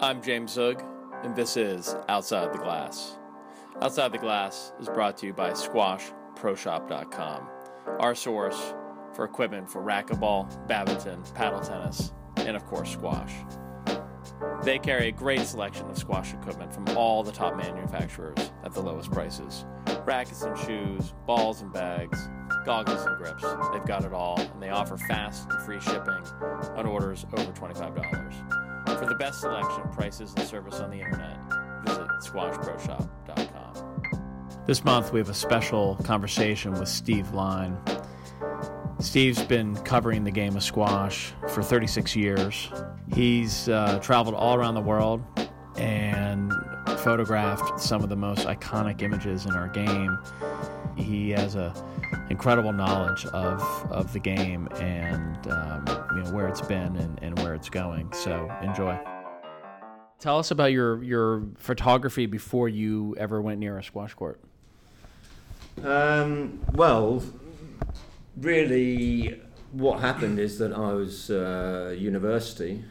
I'm James Zug, and this is Outside the Glass. Outside the Glass is brought to you by SquashProShop.com, our source for equipment for racquetball, badminton, paddle tennis, and of course, squash. They carry a great selection of squash equipment from all the top manufacturers at the lowest prices rackets and shoes, balls and bags, goggles and grips. They've got it all, and they offer fast and free shipping on orders over $25. For the best selection, prices, and service on the internet, visit squashproshop.com. This month, we have a special conversation with Steve Line. Steve's been covering the game of squash for 36 years. He's uh, traveled all around the world and photographed some of the most iconic images in our game. He has a incredible knowledge of, of the game and um, you know where it's been and, and where it's going. So enjoy. Tell us about your your photography before you ever went near a squash court. Um, well, really, what happened is that I was uh, university.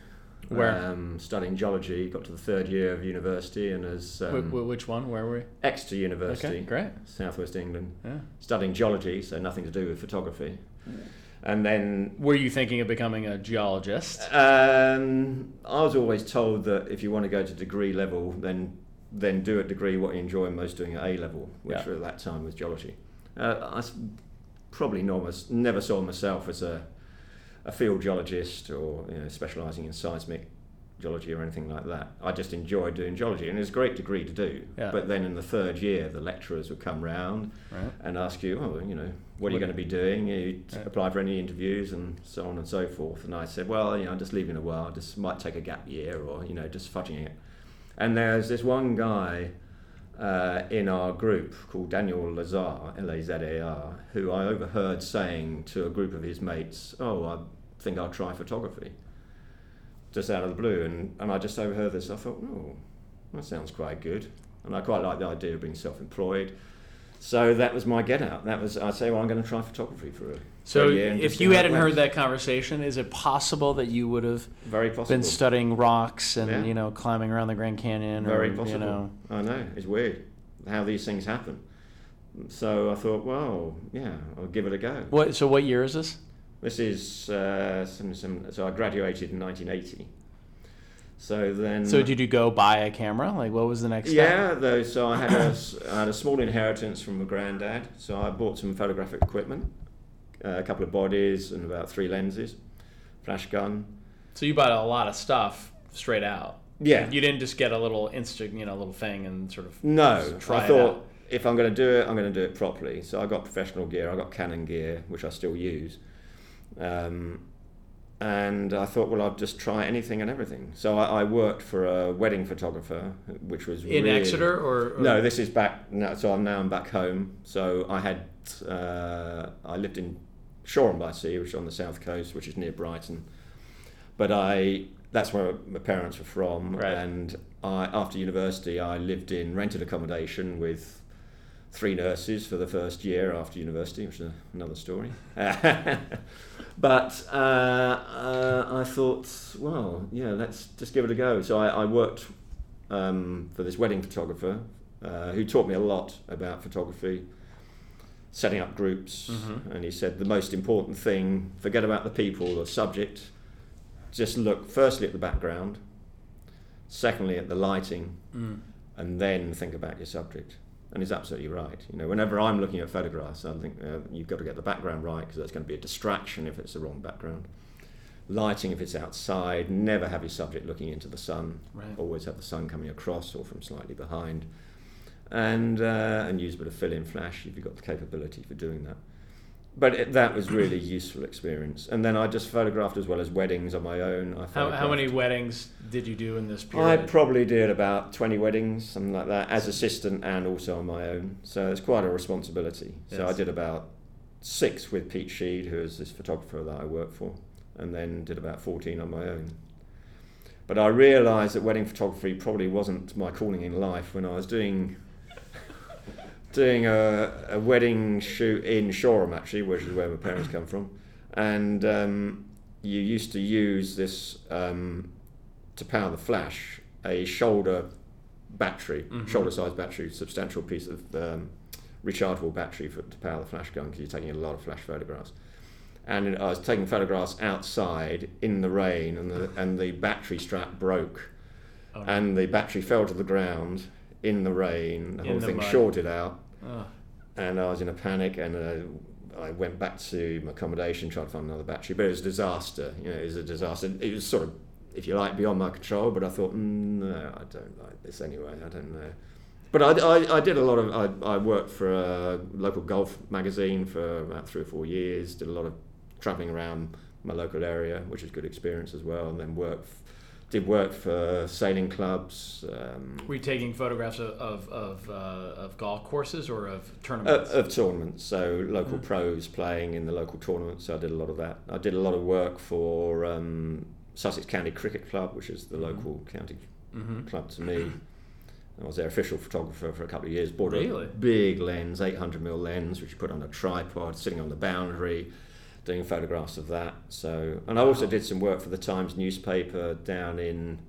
Where? Um, studying geology, got to the third year of university, and as um, Wh- wh- which one? Where were we? Exeter University, Okay, great. Southwest England, Yeah. studying geology, so nothing to do with photography. And then Were you thinking of becoming a geologist? um, I was always told that if you want to go to degree level, then then do at degree what you enjoy most doing at A level, which Yeah. at that time was geology. Uh, I probably never saw myself as a, a field geologist or you know, specialising in seismic geology or anything like that. I just enjoyed doing geology, and it's a great degree to do. Yeah. But then in the third year, the lecturers would come round Right. and ask you, oh, you know, what are you going to be doing? You Yeah. apply for any interviews and so on and so forth. And I said, well, you know, I'm just leaving a while, I just might take a gap year or, you know, just fudging it. And there's this one guy uh, in our group called Daniel Lazar, L A Z A R, who I overheard saying to a group of his mates, oh, I think I'll try photography. Just out of the blue. And, and I just overheard this. I thought, oh, that sounds quite good. And I quite like the idea of being self employed. So that was my get out. That was, I say, well, I'm going to try photography for a, for So a if you hadn't heard that conversation, is it possible that you would have very possible. been studying rocks and Yeah. you know climbing around the Grand Canyon? Very or, possible. You know, I know it's weird how these things happen. So I thought, well, yeah, I'll give it a go. what? So what year is this? This is uh, some, some, so I graduated in 1980. So then, So did you go buy a camera? Like, what was the next step? yeah, though. So I had a, I had a small inheritance from my granddad. So I bought some photographic equipment, uh, a couple of bodies and about three lenses, flash gun. So you bought a lot of stuff straight out. Yeah. You didn't just get a little insta, you know, little thing and sort of. No, try I thought if I'm going to do it, I'm going to do it properly. So I got professional gear. I got Canon gear, which I still use. Um, and I thought, well, I'll just try anything and everything. So I, I worked for a wedding photographer, which was In really- Exeter or, or No, this is back. No, so I'm now I'm back home. So I had uh, I lived in Shoreham by Sea, which is on the south coast, which is near Brighton. But I that's where my parents were from, Right. and I after university I lived in rented accommodation with three nurses for the first year after university, which is another story. but uh, uh, I thought, well, yeah, let's just give it a go. So I, I worked um, for this wedding photographer uh, who taught me a lot about photography, setting up groups, Mhm. and he said the most important thing: forget about the people the subject. Just look firstly at the background, secondly at the lighting, Mm. and then think about your subject. And he's absolutely right. You know, whenever I'm looking at photographs, I think uh, you've got to get the background right because that's going to be a distraction if it's the wrong background. Lighting if it's outside. Never have your subject looking into the sun. Right. Always have the sun coming across or from slightly behind. And uh, and use a bit of fill-in flash if you've got the capability for doing that. But it, that was really useful experience. And then I just photographed as well as weddings on my own. I How, how many weddings did you do in this period? I probably did about 20 weddings, something like that, as assistant and also on my own. So it's quite a responsibility. So I did about six with Pete Sheed, who is this photographer that I work for, and then did about 14 on my own. But I realised that wedding photography probably wasn't my calling in life when I was doing doing a, a wedding shoot in Shoreham, actually, which is where my parents come from. And um, you used to use this um, to power the flash a shoulder battery, Mhm. shoulder sized battery, substantial piece of um, rechargeable battery for, to power the flash gun because you're taking a lot of flash photographs. And I was taking photographs outside in the rain, and the and the battery strap broke, Oh, no. and the battery fell to the ground in the rain. The In whole the thing mud. shorted out, Ugh. and I was in a panic, and uh, I went back to my accommodation, tried to find another battery, but it was a disaster. You know, it was a disaster. It was sort of, if you like, beyond my control. But I thought, mm, no, I don't like this anyway. I don't know. But I, I, I did a lot of. I, I worked for a local golf magazine for about three or four years. Did a lot of travelling around my local area, which was good experience as well. And then worked, did work for sailing clubs. Um, Were you taking photographs of of of, uh, of golf courses or of Uh, tournaments? of tournaments, so local Mm. pros playing in the local tournaments. So I did a lot of that. I did a lot of work for um, Sussex County Cricket Club, which is the Mhm. local county mm-hmm. club to me. I was their official photographer for a couple of years. Bought Really? a big lens, 800 mm lens, which you put on a tripod, sitting on the boundary, doing photographs of that. So, and I also did some work for the Times newspaper down in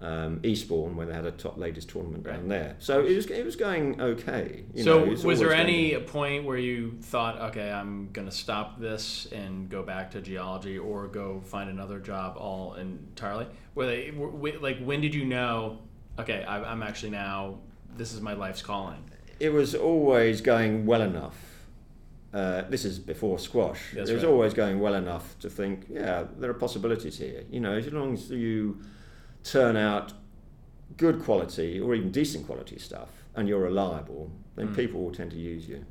um, Eastbourne, where they had a top ladies tournament down there. So it was it was going okay. you so know, was there any going- point where you thought, okay, I'm gonna stop this and go back to geology or go find another job all entirely? Were they were- like when did you know? Okay, I'm actually now. This is my life's calling. it was always going well enough. Uh, this is before squash. That's it was right. always going well enough to think, yeah, there are possibilities here. You know, as long as you turn out good quality or even decent quality stuff and you're reliable, then Mm. people will tend to use you.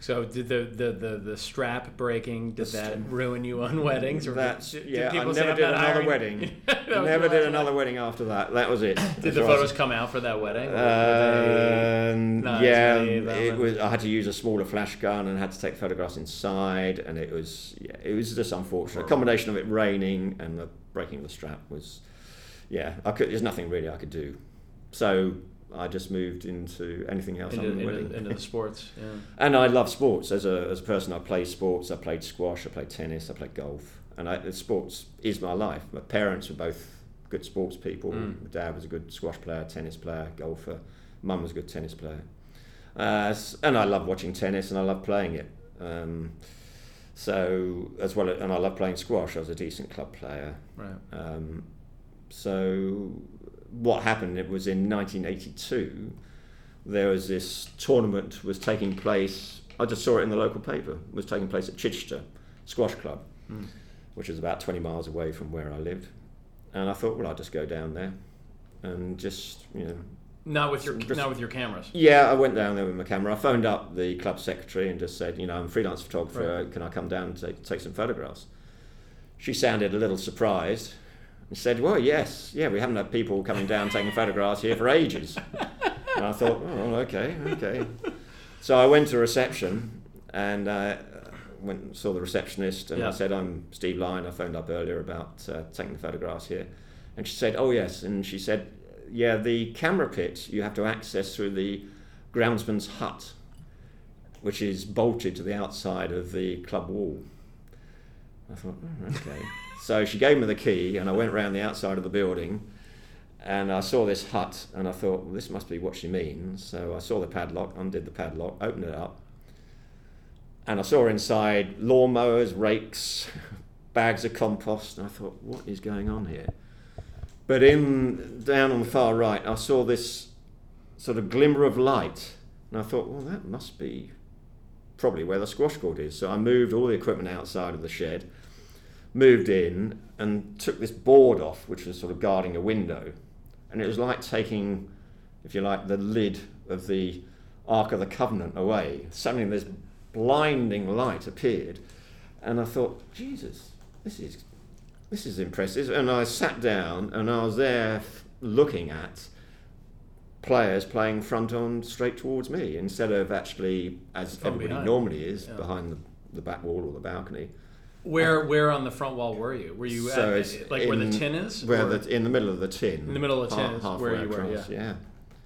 So did the the, the, the strap breaking did that ruin you on weddings? Or That's did, yeah. I never did another hiring-" wedding. That never did another wedding after that. That was it. Did the That's photos come out for that wedding? Um, yeah, of it was. I had to use a smaller flash gun and had to take photographs inside, and it was yeah, it was just unfortunate. A combination of it raining and the breaking of the strap was, yeah, I could. There's nothing really I could do, so I just moved into anything else into, into, into the sports. Yeah. And I love sports. As a, as a person, I play sports. I played squash, I played tennis, I played golf. And I, sports is my life. My parents were both good sports people. Mm. My dad was a good squash player, tennis player, golfer. Mum was a good tennis player. Uh, and I love watching tennis and I love playing it. Um, so, as well, and I love playing squash. I was a decent club player. Right. Um, so what happened? It was in 1982. There was this tournament was taking place. I just saw it in the local paper. It was taking place at Chichester Squash Club, Mm. which is about 20 miles away from where I lived. And I thought, well, I'll just go down there and just you know. Not with your Just- not with your cameras. Yeah, I went down there with my camera. I phoned up the club secretary and just said, you know, I'm a freelance photographer. Can I come down and take, take some photographs? She sounded a little surprised and said, well, yes, yeah, we haven't had people coming down taking photographs here for ages. and I thought, oh, okay, okay. So I went to reception and uh, went and saw the receptionist and Yeah. I said, I'm Steve Line. I phoned up earlier about uh, taking the photographs here. And she said, oh, yes. And she said, yeah, the camera pit you have to access through the groundsman's hut, which is bolted to the outside of the club wall. I thought, oh, okay. So she gave me the key, and I went around the outside of the building, and I saw this hut, and I thought, well, this must be what she means. So I saw the padlock, undid the padlock, opened it up, and I saw inside lawnmowers, rakes, bags of compost, and I thought, what is going on here? But in down on the far right, I saw this sort of glimmer of light, and I thought, well, that must be probably where the squash court is. So I moved all the equipment outside of the shed, moved in, and took this board off, which was sort of guarding a window, and it was like taking, if you like, the lid of the Ark of the Covenant away. Suddenly, this blinding light appeared, and I thought, Jesus, this is this is impressive. And I sat down and I was there looking at players playing front on straight towards me instead of actually, as From everybody behind. normally is, Yeah. behind the, the back wall or the balcony. Where where on the front wall were you? Were you So at, like where the tin is? Where the, in the middle of the tin. In the middle of the tin ha- is halfway where you were, across, yeah. yeah.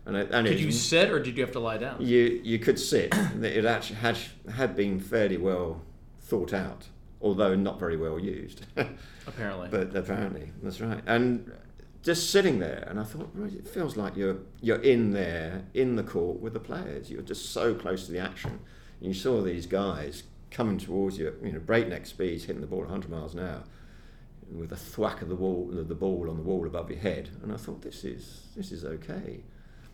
And, it, and could it you sit or did you have to lie down? You you could sit. It actually had had been fairly well thought out, although not very well used. Apparently. but apparently that's right. And just sitting there, and I thought, right, it feels like you're you're in there in the court with the players. You're just so close to the action. And you saw these guys coming towards you, you know, breakneck speeds, hitting the ball 100 miles an hour, with a thwack of the wall, the ball on the wall above your head. And I thought, this is this is okay.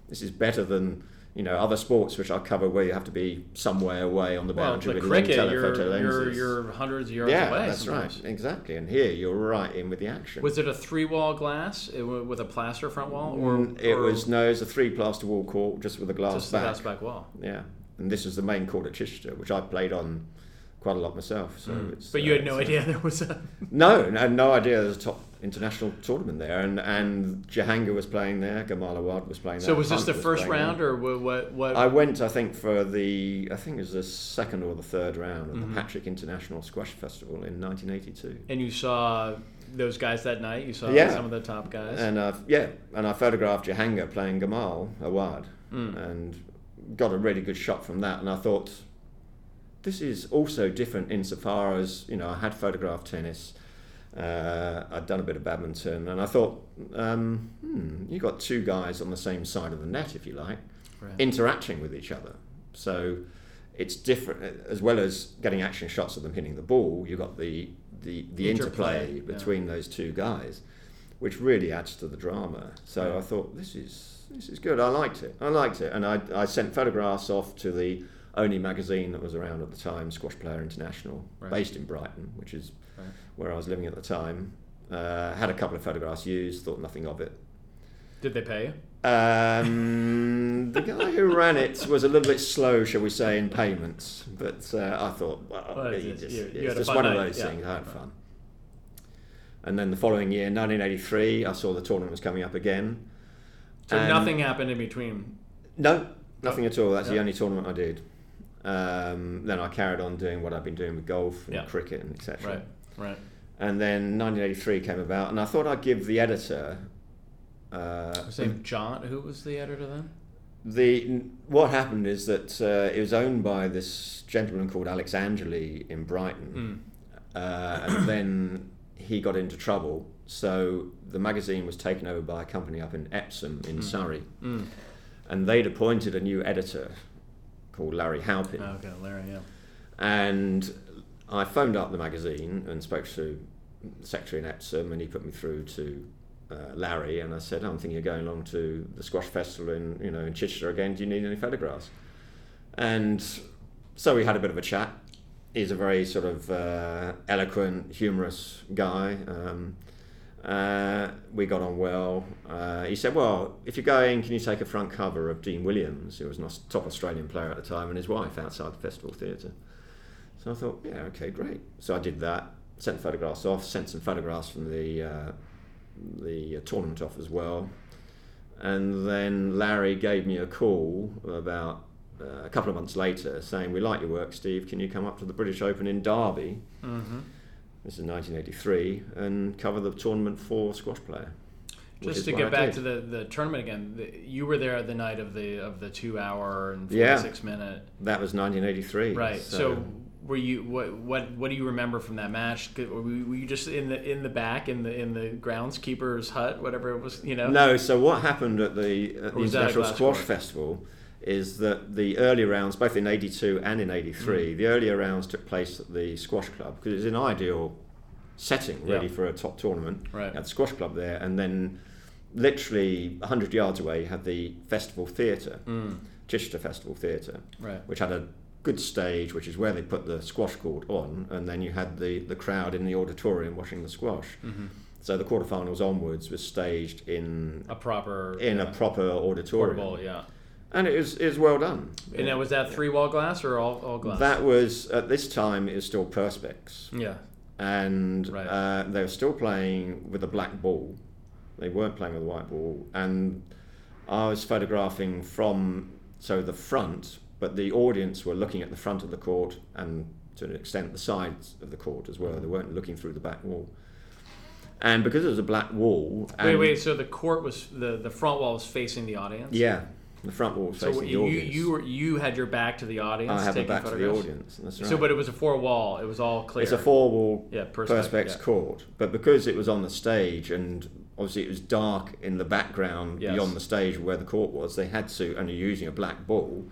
This is better than you know other sports which I cover where you have to be somewhere away on the boundary with cricket, long you're, telephoto you're, you're hundreds of yards yeah, away. that's sometimes. right, exactly. And here you're right in with the action. Was it a three wall glass uh, with a plaster front wall, or Mm, it or was no, it was a three plaster wall court just with a glass just back. glass back wall? Yeah, and this was the main court at Chichester, which I played on quite a lot myself. So it's, Mm. But you uh, had no it's- idea there was a. No, I had no idea there was a top international tournament there, and and Jahangir was playing there, Gamal Awad was playing there. So was this Hunt the first playing there. round, or what? What? what I went, I think, for the I think it was the second or the third round of Mhm. the Patrick International Squash Festival in 1982. and you saw those guys that night. You saw Yeah. some of the top guys. And uh, yeah, and I photographed Jahangir playing Gamal Awad, Mm. and got a really good shot from that. And I thought, this is also different insofar as you know I had photographed tennis, uh, I'd done a bit of badminton, and I thought, um, hmm, you got two guys on the same side of the net, if you like, Right. interacting with each other. So it's different as well as getting action shots of them hitting the ball. You've got the the, the Interplay, interplay, yeah. between those two guys, which really adds to the drama. So. I thought this is this is good. I liked it. I liked it, and I I sent photographs off to the only magazine that was around at the time, Squash Player International, Right. based in Brighton, which is Right. where I was living at the time. Uh, had a couple of photographs used, thought nothing of it. Did they pay you? Um, the guy who ran it was a little bit slow, shall we say, in payments. But uh, I thought, well, Well, it's- just- you- you it's just one of those yeah. things. I had fun. And then the following year, 1983, I saw the tournament was coming up again. So And- nothing happened in between. No, nothing at all. That's Yeah. the only tournament I did. Um, then I carried on doing what I've been doing with golf and Yeah. cricket and etc. Right. Right. And then 1983 came about, and I thought I'd give the editor. Uh, His name John. Who was the editor then? The what happened is that uh, it was owned by this gentleman called Alex Angeli in Brighton, Mm. uh, and then he got into trouble. So the magazine was taken over by a company up in Epsom in Mm. Surrey, Mm. and they'd appointed a new editor called Larry Halpin. Oh, okay, Larry. Yeah. And I phoned up the magazine and spoke to the secretary in Epsom, and he put me through to uh, Larry. And I said, "I'm thinking of going along to the squash festival in you know in Chichester again. Do you need any photographs?" And so we had a bit of a chat. He's a very sort of uh, eloquent, humorous guy. Um, uh, we got on well. Uh, he said, "Well, if you're going, can you take a front cover of Dean Williams, who was a top Australian player at the time, and his wife outside the Festival Theatre?" So I thought, "Yeah, okay, great." So I did that. Sent photographs off. Sent some photographs from the uh, the uh, tournament off as well. And then Larry gave me a call about uh, a couple of months later, saying, "We like your work, Steve. Can you come up to the British Open in Derby?" Mm-hmm. This is 1983, and cover the tournament for squash player. Just to get I back did. to the, the tournament again, the, you were there the night of the of the two hour and forty Yeah. minute. that was 1983. Right. So, were you what what what do you remember from that match? Were you, just in the in the back in the in the groundskeeper's hut, whatever it was? You know. no. So what happened at the, at the was that a International Squash court? Festival is that the earlier rounds, both in 82 and in Mm. 83, the earlier rounds took place at the squash club because it's an ideal setting really Yeah. for a top tournament. Right. At the squash club there, and then literally 100 yards away you had the festival theatre, Mm, Chichester Festival Theatre. right. which had a good stage, which is where they put the squash court on, and then you had the, the crowd in the auditorium watching the squash. hmm So the quarterfinals onwards was staged in A proper in yeah, a proper auditorium, portable, yeah. And it was was well done. And now was that three wall glass or all, all glass? That was at this time it was still perspex, yeah. and Right. uh, they were still playing with a black ball. They weren't playing with a white ball, and I was photographing from so the front, but the audience were looking at the front of the court and to an extent the sides of the court as well. They weren't looking through the back wall. And because it was a black wall, Wait, wait. So the court was the the front wall was facing the audience. yeah, the front wall was So facing the you audience. you were you had your back to the audience. I had my taking back to the photographs? audience. That's right. So, but it was a four wall. It was all clear. it's a four wall Yeah, perspex. yeah. court, but because it was on the stage and obviously it was dark in the background Yes. beyond the stage where the court was. They had to, and you're using a black ball,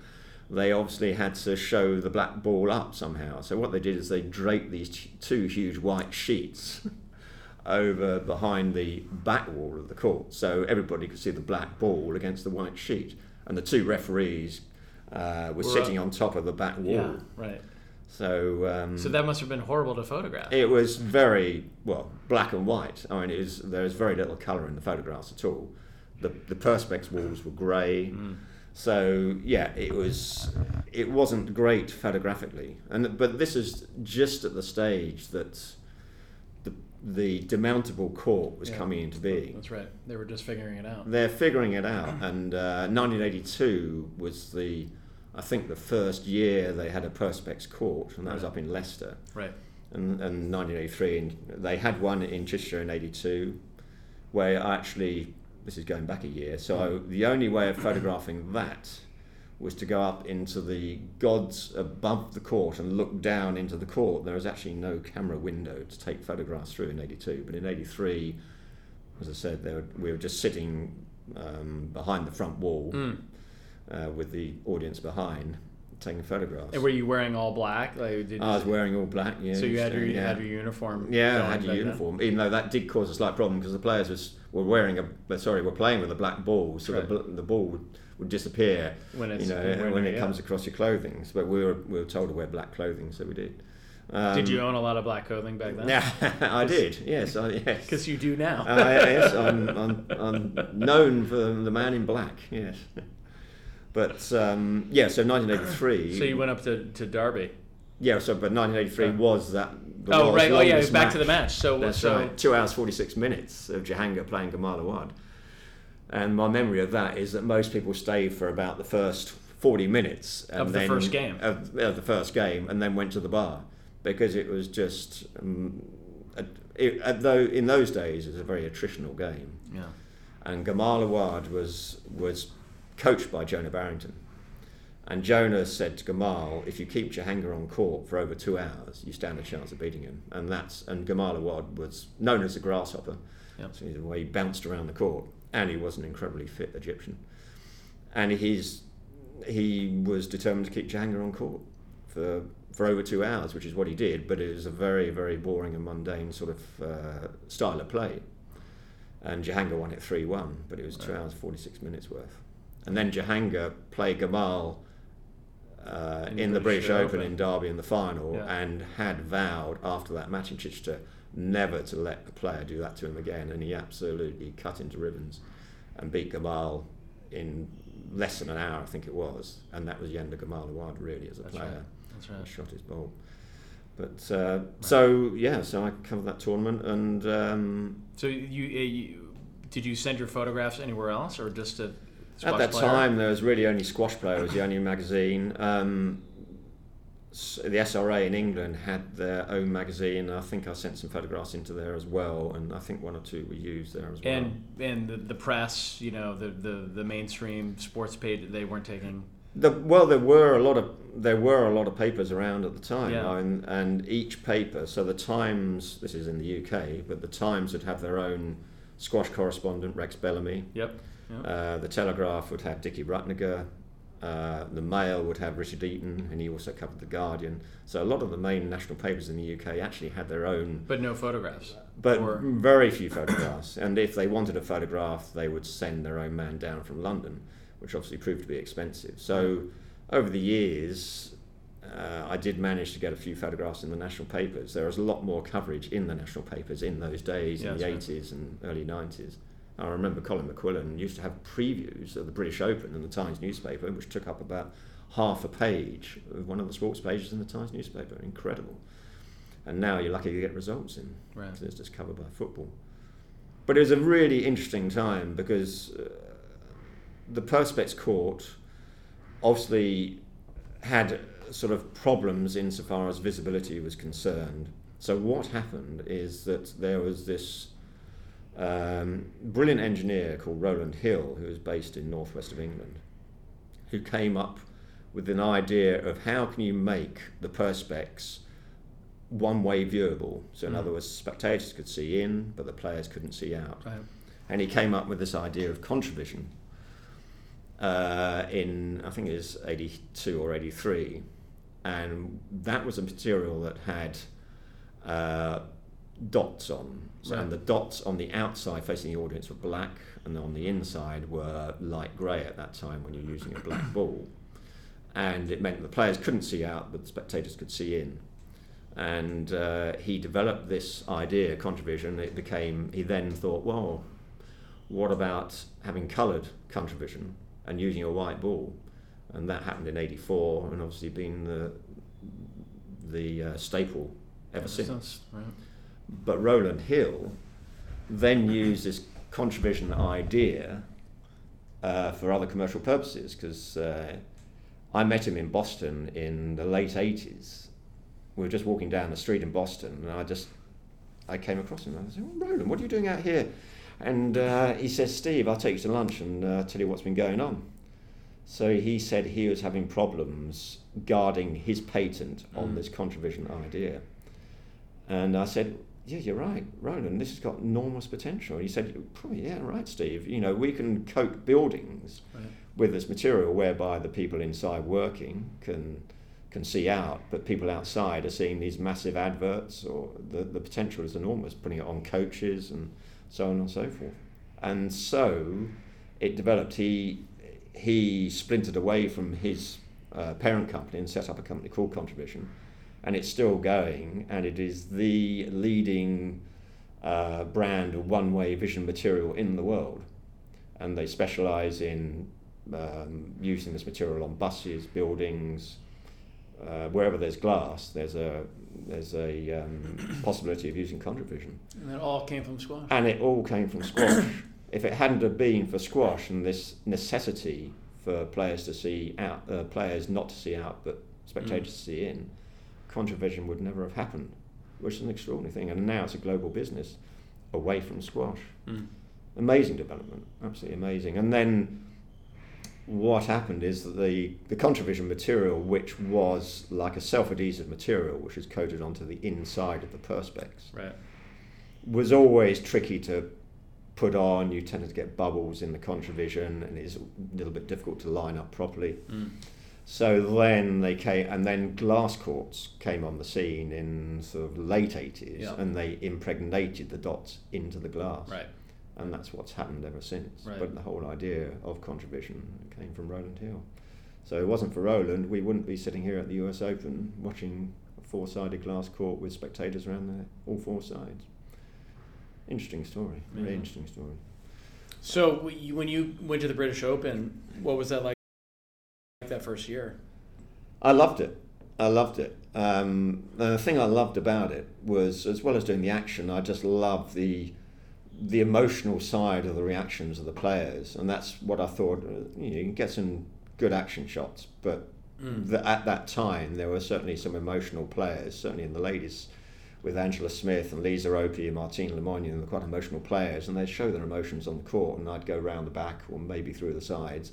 they obviously had to show the black ball up somehow. So what they did is they draped these t- two huge white sheets over behind the back wall of the court, so everybody could see the black ball against the white sheet, and the two referees uh, were Were sitting up- on top of the back wall. Yeah, right. So um, So that must have been horrible to photograph. it was very well black and white. I mean, it was, there was very little colour in the photographs at all. The the perspex walls were grey. Mm. So yeah, it was it wasn't great photographically, and but this is just at the stage that the demountable court was Yeah. coming into being. That's right. They were just figuring it out. They're figuring it out, and uh, 1982 was the I think the first year they had a perspex court, and that was up in Leicester Right. and, and 1983, and they had one in Chichester in 82, where I actually, this is going back a year, so the only way of photographing that was to go up into the gods above the court and look down into the court. There was actually no camera window to take photographs through in 82, but in 83, as I said, were, we were just sitting um, behind the front wall Mm. uh, with the audience behind, taking photographs. And were you wearing all black? Like, did I was wearing all black, yeah. so you had your, yeah. had your uniform. Yeah, I had your then? uniform, even though that did cause a slight problem because the players was, were wearing a, sorry, were playing with a black ball, so Right. the, the ball would, would disappear, When it's you know, when, it yeah. comes across your clothing. So, but we were we were told to wear black clothing, so we did. Um, Did you own a lot of black clothing back then? Yeah, I did. Yes, I, yes. Because you do now. Uh, yes, I'm, I'm, I'm known for the man in black. Yes, but um, yeah. So 1983. so you went up to, to Derby. Yeah. So, but 1983 was that. Oh right. Oh yeah. Back to the match. So That's so right. Two hours forty six minutes of Jahangir playing Gamal Awad. And my memory of that is that most people stayed for about the first forty minutes and Of the then, first game. of, of the first game, and then went to the bar because it was just. Um, a, it, though in those days it was a very attritional game, yeah. and Gamal Awad was was coached by Jonah Barrington. And Jonah said to Gamal, if you keep Jahangir on court for over two hours, you stand a chance of beating him. And that's and Gamal Awad was known as a grasshopper. Yep. So the way he bounced around the court. And he was an incredibly fit Egyptian. And he's he was determined to keep Jahangir on court for for over two hours, which is what he did, but it was a very, very boring and mundane sort of uh, style of play. And Jahangir won it 3 1, but it was two hours 46 minutes worth. And then Jahangir played Gamal uh, In in, the the British British Open Open. in Derby in the final Yeah. and had vowed after that match in Chichester never to let a player do that to him again. And he absolutely cut into ribbons and beat Gamal in less than an hour, I think it was. And that was Yenda Gamal Awad, really, as a That's player. right. That's right. He shot his ball. But uh, so, yeah, so I covered that tournament and. Um, So you, uh, you did you send your photographs anywhere else or just to At that Player? time, there was really only Squash Player was the only magazine. Um, the SRA in England had their own magazine. I think I sent some photographs into there as well, and I think one or two were used there as well. And and the, the press, you know, the, the, the mainstream sports page, they weren't taking. The, well, there were a lot of there were a lot of papers around at the time, Yeah. and, and each paper. So the Times, this is in the UK, but the Times would have their own squash correspondent Rex Bellamy. Yep. yep. Uh, the Telegraph would have Dickie Rutnagur. Uh, the Mail would have Richard Eaton, and he also covered the Guardian. So a lot of the main national papers in the UK actually had their own, but no photographs. but Or- very few photographs. and if they wanted a photograph, they would send their own man down from London, which obviously proved to be expensive. So over the years, uh, I did manage to get a few photographs in the national papers. There was a lot more coverage in the national papers in those days, Yeah, in the that's 80s and early 90s. I remember Colin McQuillan used to have previews of the British Open in the Times newspaper, which took up about half a page of one of the sports pages in the Times newspaper. Incredible. And now you're lucky to get results in Right. it's just covered by football. But it was a really interesting time because uh, the Perspex Court obviously had sort of problems insofar as visibility was concerned. So what happened is that there was this um, brilliant engineer called Roland Hill, who was based in northwest of England, who came up with an idea of how can you make the Perspex one-way viewable. So in Mm. other words, spectators could see in, but the players couldn't see out. Right. and he came up with this idea of contravision uh, in I think it was 82 or 83, and that was a material that had uh, dots on, so, Right. and the dots on the outside facing the audience were black, and on the inside were light grey at that time when you're using a black ball, and it meant the players couldn't see out, but the spectators could see in. And uh, he developed this idea, contravision. It became. He then thought, well, what about having coloured contravision and using a white ball? And that happened in '84, and obviously been the the uh, staple ever since. Right. But Roland Hill then used this contravision idea uh, for other commercial purposes because uh, I met him in Boston in the late 80s. We were just walking down the street in Boston and I just I came across him and I said, oh, Roland, what are you doing out here? And uh, he says, Steve, I'll take you to lunch and uh, tell you what's been going on. So he said he was having problems guarding his patent on Mm. this contravision idea. And I said, yeah, you're right, Roland, this has got enormous potential. He said, probably, yeah, right, Steve. You know, we can coat buildings Right. with this material whereby the people inside working can can see out, but people outside are seeing these massive adverts or the, the potential is enormous, putting it on coaches and so on and so forth. And so it developed. He he splintered away from his uh, parent company and set up a company called Contravision, and it's still going, and it is the leading uh, brand of one-way vision material in the world, and they specialise in um, using this material on buses, buildings, uh, wherever there's glass. There's a there's a um, possibility of using contravision And it all came from squash. and it all came from squash. if it hadn't have been for squash and this necessity for players to see out, uh, players not to see out, but spectators to see in, contravision would never have happened, which is an extraordinary thing. And now it's a global business away from squash. Mm. Amazing development, absolutely amazing. And then what happened is that the, the contravision material, which was like a self-adhesive material, which is coated onto the inside of the perspex, Right. was always tricky to put on. You tended to get bubbles in the contravision, and it's a little bit difficult to line up properly. Mm. So then they came, and then glass courts came on the scene in sort of late eighties, Yeah. and they impregnated the dots into the glass, Right. and that's what's happened ever since. Right. But the whole idea of contravision came from Roland Hill. So it wasn't for Roland, we wouldn't be sitting here at the U.S. Open watching a four-sided glass court with spectators around there, all four sides. Interesting story. Very interesting story. So when you went to the British Open, what was that like that first year? I loved it. I loved it. Um, the thing I loved about it was, as well as doing the action, I just loved the the emotional side of the reactions of the players, and that's what I thought. uh, You, know, you can get some good action shots, but Mm. the, at that time there were certainly some emotional players, certainly in the ladies, with Angela Smith and Lisa Opie and Martine Le Moignan, and they're quite emotional players, and they'd show their emotions on the court, and I'd go round the back or maybe through the sides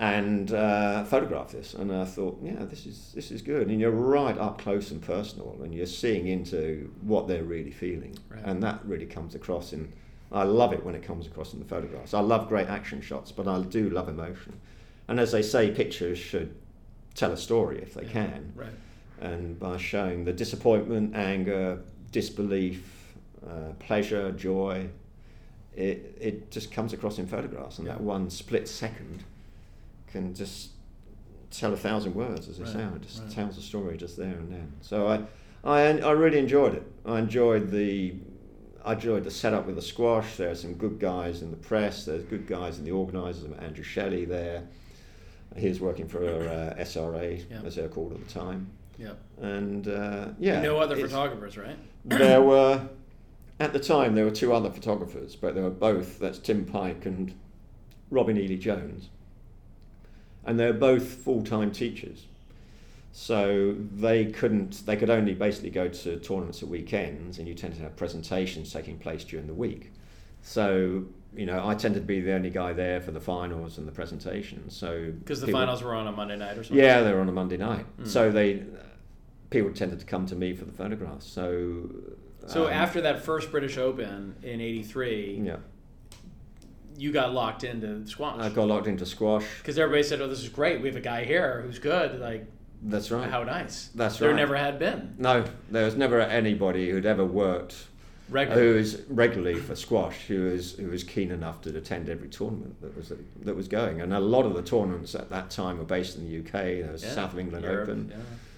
and uh, photograph this. And I thought, yeah, this is this is good. And you're right up close and personal, and you're seeing into what they're really feeling, Right. and that really comes across in. I love it when it comes across in the photographs. I love great action shots, but I do love emotion. And as they say, pictures should tell a story if they Yeah. can. Right. And by showing the disappointment, anger, disbelief, uh, pleasure, joy, it, it just comes across in photographs. And that one split second can just tell a thousand words, as they Right, say. It just right. tells a story just there and then. So I, I, I really enjoyed it. I enjoyed the, I enjoyed the setup with the squash. There are some good guys in the press. There's good guys in the organisers. Andrew Shelley there. He was working for uh, SRA, Yeah. as they were called at the time. Yeah. And uh, yeah, no other photographers, right? there were at the time there were two other photographers, but they were both that's Tim Pike and Robin Ely Jones, and they're both full time teachers. So they couldn't. They could only basically go to tournaments at weekends, and you tend to have presentations taking place during the week. So you know, I tended to be the only guy there for the finals and the presentations. So Because the people- finals were on a Monday night or something. yeah, they were on a Monday night. Mm. So they people tended to come to me for the photographs. So So um, after that first British Open in '83, yeah, you got locked into squash. I got locked into squash. Because everybody said, "Oh, this is great. We have a guy here who's good." Like, that's right. How nice. That's there right. There never had been. No, there was never anybody who'd ever worked regularly. who was regularly for squash who was who was keen enough to attend every tournament that was that was going. And a lot of the tournaments at that time were based in the UK. There was yeah. South of England Europe, Open. Yeah.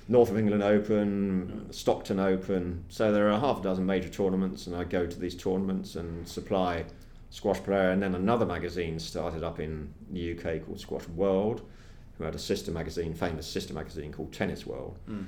North of England Open, mm. Stockton Open. So there are half a dozen major tournaments, and I go to these tournaments and supply squash player. And then another magazine started up in the UK called Squash World, who had a sister magazine, famous sister magazine called Tennis World. Mm.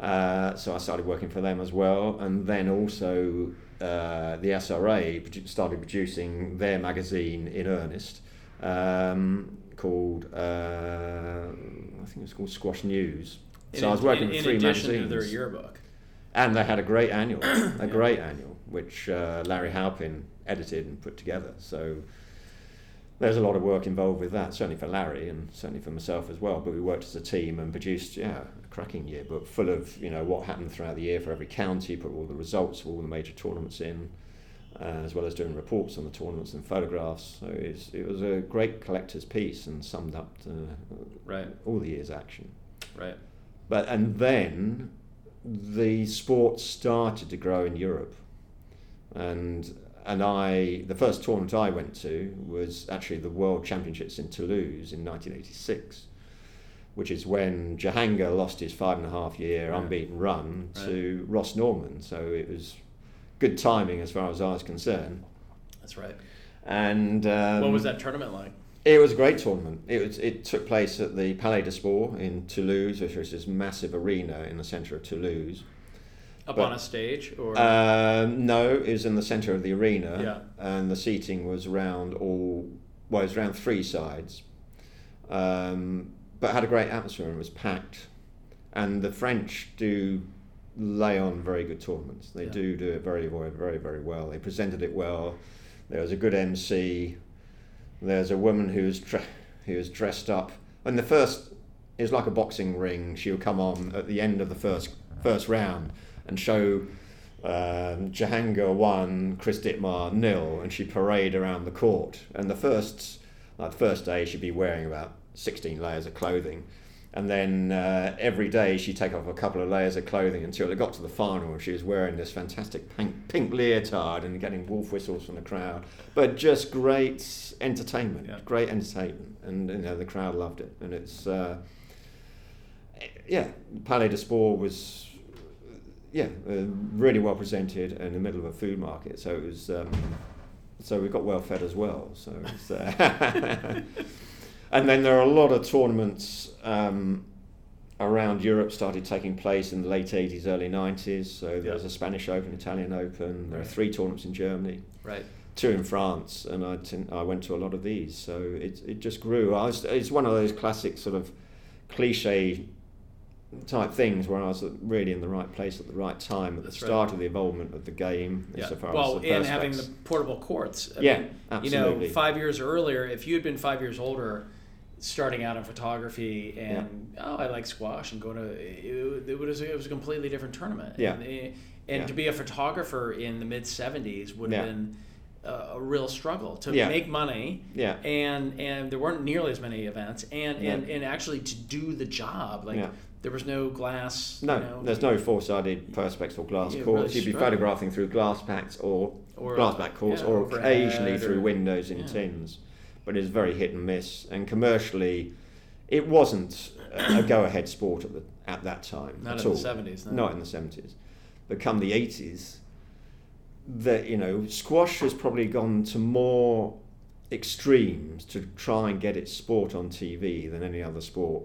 Uh, so I started working for them as well, and then also uh, the SRA started producing their magazine in earnest, um, called uh, I think it was called Squash News. So in, I was working in, for three magazines. Their yearbook. And they had a great annual, a yeah. great annual, which uh, Larry Halpin edited and put together. So there's a lot of work involved with that, certainly for Larry and certainly for myself as well. But we worked as a team and produced, yeah, a cracking yearbook full of you know what happened throughout the year for every county, put all the results of all the major tournaments in, uh, as well as doing reports on the tournaments and photographs. So it was a great collector's piece and summed up right. all the year's action. Right. But and then the sport started to grow in Europe, and and I the first tournament I went to was actually the World Championships in Toulouse in 1986, which is when Jahangir lost his five and a half year right. unbeaten run right. to Ross Norman. So it was good timing as far as I was concerned. That's right. And um, what was that tournament like? It was a great tournament. It was. It took place at the Palais des Sports in Toulouse, which is this massive arena in the centre of Toulouse. Up but, on a stage, or um, no, it was in the centre of the arena, yeah. and the seating was around all. Well, it was around three sides, um, but had a great atmosphere and was packed. And the French do lay on very good tournaments. They yeah. do do it very, very, very, well. They presented it well. There was a good MC there's a woman who's who's dressed up, and the first is like a boxing ring. She'll come on at the end of the first first round and show um, Jahangir one, Chris Dittmar nil, and she parade around the court. And the first like the first day, she'd be wearing about 16 layers of clothing. And then uh, every day she'd take off a couple of layers of clothing until it got to the final. She was wearing this fantastic pink, pink leotard and getting wolf whistles from the crowd. But just great entertainment. Yeah. great entertainment. And you know the crowd loved it. And it's uh, yeah Palais des Sports was yeah uh, really well presented in the middle of a food market so it was um, so we got well fed as well so uh, and then there are a lot of tournaments um, around Europe started taking place in the late 80s, early 90s. So there's a Spanish Open, Italian Open. There right. are three tournaments in Germany. Right. Two in France, and I, t- I went to a lot of these. So it, it just grew. I was, it's one of those classic sort of cliche type things where I was really in the right place at the right time at That's the start right. of the involvement of the game. Yeah. well, and having the portable courts. I yeah, mean, absolutely. You know, five years earlier, if you had been five years older, starting out in photography and yeah. oh I like squash and going to it, it, was it was a completely different tournament yeah and, eh, and yeah. to be a photographer in the mid 70s would have yeah. been a, a, real struggle to make money yeah and and there weren't nearly as many events and and, and actually to do the job like there was no glass no you know, there's no four-sided perspex or glass courts really you'd be photographing through glass packs or, or glass back courts or occasionally through windows in tins but it's very hit and miss. And commercially, it wasn't a go-ahead sport at, the, at that time Not at in all. the seventies. No. Not in the seventies. But come the eighties, that you know, squash has probably gone to more extremes to try and get its sport on TV than any other sport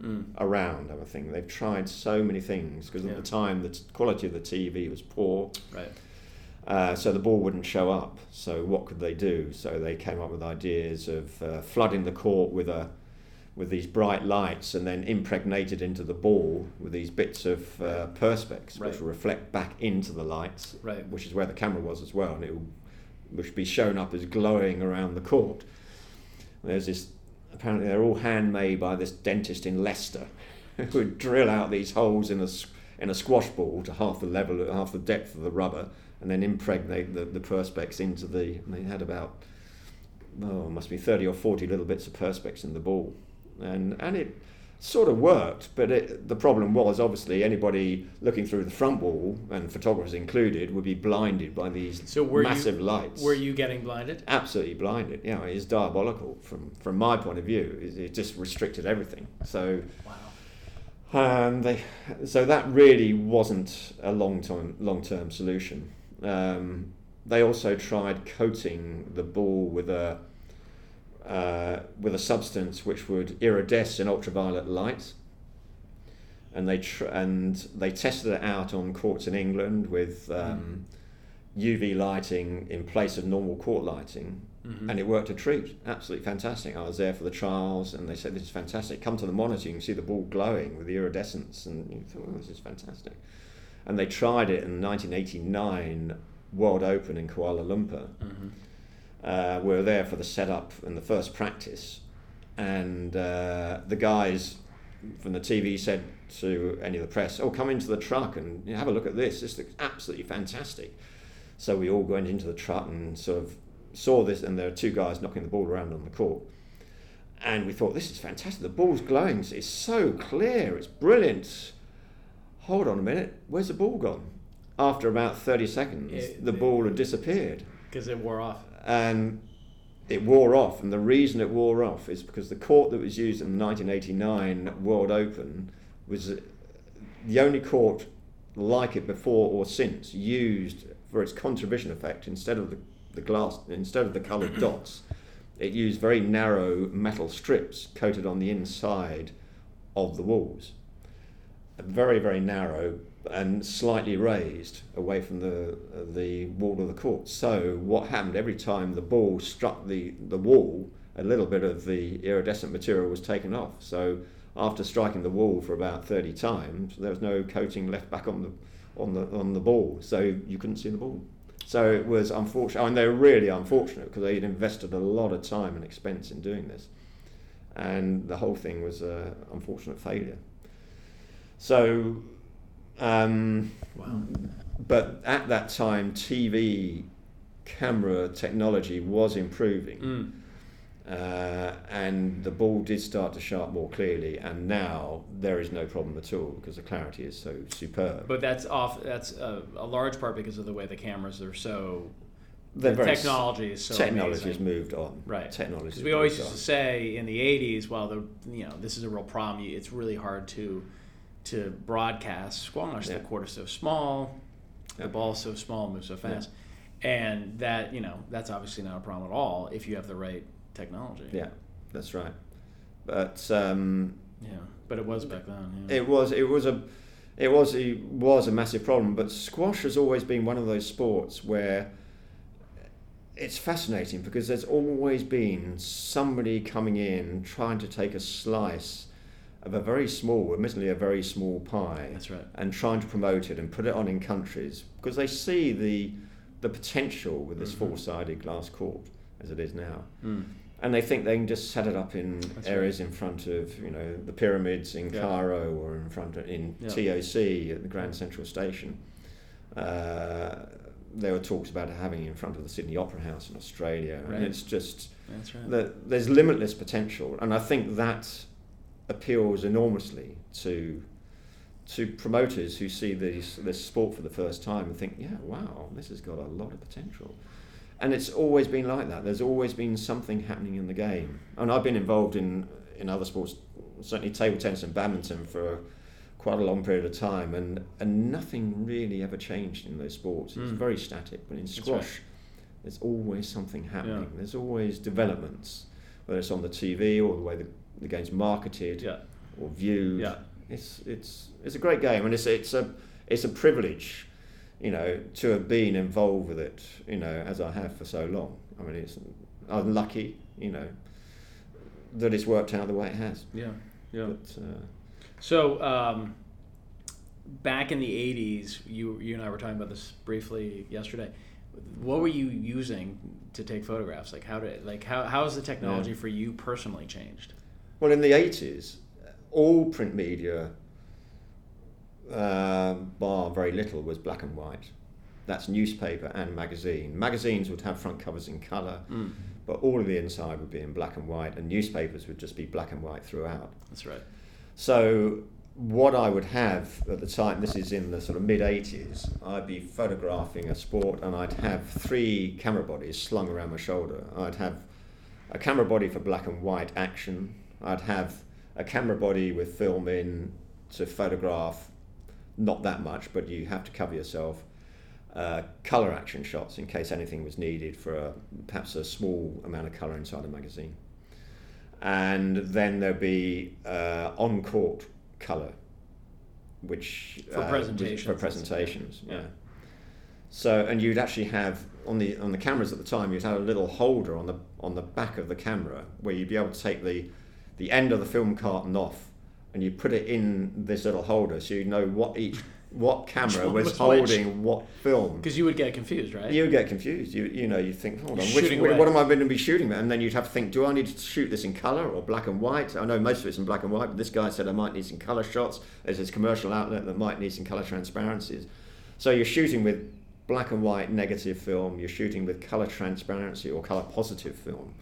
mm. around. I think they've tried so many things because yeah. at the time the t- quality of the TV was poor. Right. Uh, so the ball wouldn't show up. So what could they do? So they came up with ideas of uh, flooding the court with a with these bright lights and then impregnated into the ball with these bits of uh, perspex right. which will reflect back into the lights, right. which is where the camera was as well, and it will which be shown up as glowing around the court. There's this apparently they're all handmade by this dentist in Leicester who would drill out these holes in a in a squash ball to half the level, half the depth of the rubber, and then impregnate the, the perspex into the. And They had about oh, must be 30 or 40 little bits of perspex in the ball. And, and it sort of worked, but it, the problem was obviously anybody looking through the front wall, and photographers included, would be blinded by these So massive you, lights. Were you getting blinded? Absolutely blinded. Yeah, it's diabolical from, from my point of view. It, it just restricted everything. So Wow. um, they, so that really wasn't a long term long term solution. Um, they also tried coating the ball with a uh, with a substance which would iridesce in ultraviolet light, and they tr- and they tested it out on courts in England with um, UV lighting in place of normal court lighting, Mhm. and it worked a treat. Absolutely fantastic. I was there for the trials, and they said this is fantastic. Come to the monitor, you can see the ball glowing with the iridescence, and you thought, oh, this is fantastic. And they tried it in 1989 World Open in Kuala Lumpur. Mhm. Uh, we were there for the setup and the first practice, and uh, the guys from the TV said to any of the press, "Oh, come into the truck and have a look at this. This looks absolutely fantastic." So we all went into the truck and sort of saw this, and there were two guys knocking the ball around on the court. And we thought, this is fantastic. The ball's glowing. It's so clear. It's brilliant. Hold on a minute. Where's the ball gone? After about 30 seconds, It- the ball had disappeared. Because it wore off. And it wore off. And the reason it wore off is because the court that was used in the 1989 World Open was uh, the only court like it before or since used for its contribution effect instead of the, the glass instead of the coloured dots it used very narrow metal strips coated on the inside of the walls very very narrow and slightly raised away from the the wall of the court so what happened every time the ball struck the the wall a little bit of the iridescent material was taken off so after striking the wall for about 30 times, there was no coating left back on the on the on the ball, so you couldn't see the ball. So it was unfortunate, I and they were really unfortunate because they had invested a lot of time and expense in doing this, and the whole thing was an unfortunate failure. So, um, Wow. but at that time, TV camera technology was improving. Mm. Uh, and the ball did start to sharp more clearly, and now there is no problem at all because the clarity is so superb. But that's off. That's a, a large part because of the way the cameras are so. They're the technology is so technology has moved on. Right. Technology. Because we always used to say in the '80s, well, the you know this is a real problem. It's really hard to to broadcast squash. Yeah. The court is so small, Yeah. the ball's so small, moves so fast, and that you know that's obviously not a problem at all if you have the right technology. Yeah, that's right. But um, Yeah. But it was back then. Yeah. it was it was a it was it was a massive problem. But squash has always been one of those sports where it's fascinating because there's always been somebody coming in trying to take a slice of a very small, admittedly a very small pie, That's right. and trying to promote it and put it on in countries because they see the the potential with this Mhm. four-sided glass court as it is now Mm. and they think they can just set it up in That's areas in front of you know the pyramids in Yeah. Cairo or in front of in Yeah. TOC at the Grand Central Station. Uh, there were talks about having it in front of the Sydney Opera House in Australia, Right. and it's just That's right. that there's limitless potential, and I think that appeals enormously to to promoters who see these this sport for the first time and think, yeah, wow, this has got a lot of potential. And it's always been like that. There's always been something happening in the game, and I've been involved in in other sports, certainly table tennis and badminton for quite a long period of time, and and nothing really ever changed in those sports. It's Mm. very static, but in squash. There's always something happening. Yeah. There's always developments, whether it's on the TV or the way the, the game's marketed Yeah. or viewed. Yeah. It's it's it's a great game, and it's it's a it's a privilege, you know, to have been involved with it, you know, as I have for so long. I mean, it's I'm lucky, you know, that it's worked out the way it has. Yeah. Yeah. But uh, So, um, back in the '80s, you you and I were talking about this briefly yesterday. What were you using to take photographs? Like how did like how how has the technology Yeah. for you personally changed? Well, in the eighties, all print media, uh, bar very little, was black and white. That's newspaper and magazine. Magazines would have front covers in colour, Mm. but all of the inside would be in black and white, and newspapers would just be black and white throughout. That's right. So what I would have at the time, this is in the sort of mid 80s, I'd be photographing a sport and I'd have three camera bodies slung around my shoulder. I'd have a camera body for black and white action. I'd have a camera body with film in to photograph, not that much, but you have to cover yourself. Uh, color action shots in case anything was needed for a, perhaps a small amount of color inside a magazine and then there'll be uh, on court colour, which For uh, presentations for presentations, yeah. yeah. So and you'd actually have on the on the cameras at the time you'd have a little holder on the on the back of the camera where you'd be able to take the the end of the film carton off and you put it in this little holder so you know what each what camera one was was which. holding what film. Because you would get confused, right? You would get confused. You you know you think, hold on, You're which, shooting what am I going to be shooting? And then you'd have to think, do I need to shoot this in color or black and white? I know most of it's in black and white, but this guy said I might need some color shots. There's this commercial outlet that might need some color transparencies. So you're shooting with black and white negative film. You're shooting with color transparency or color positive film,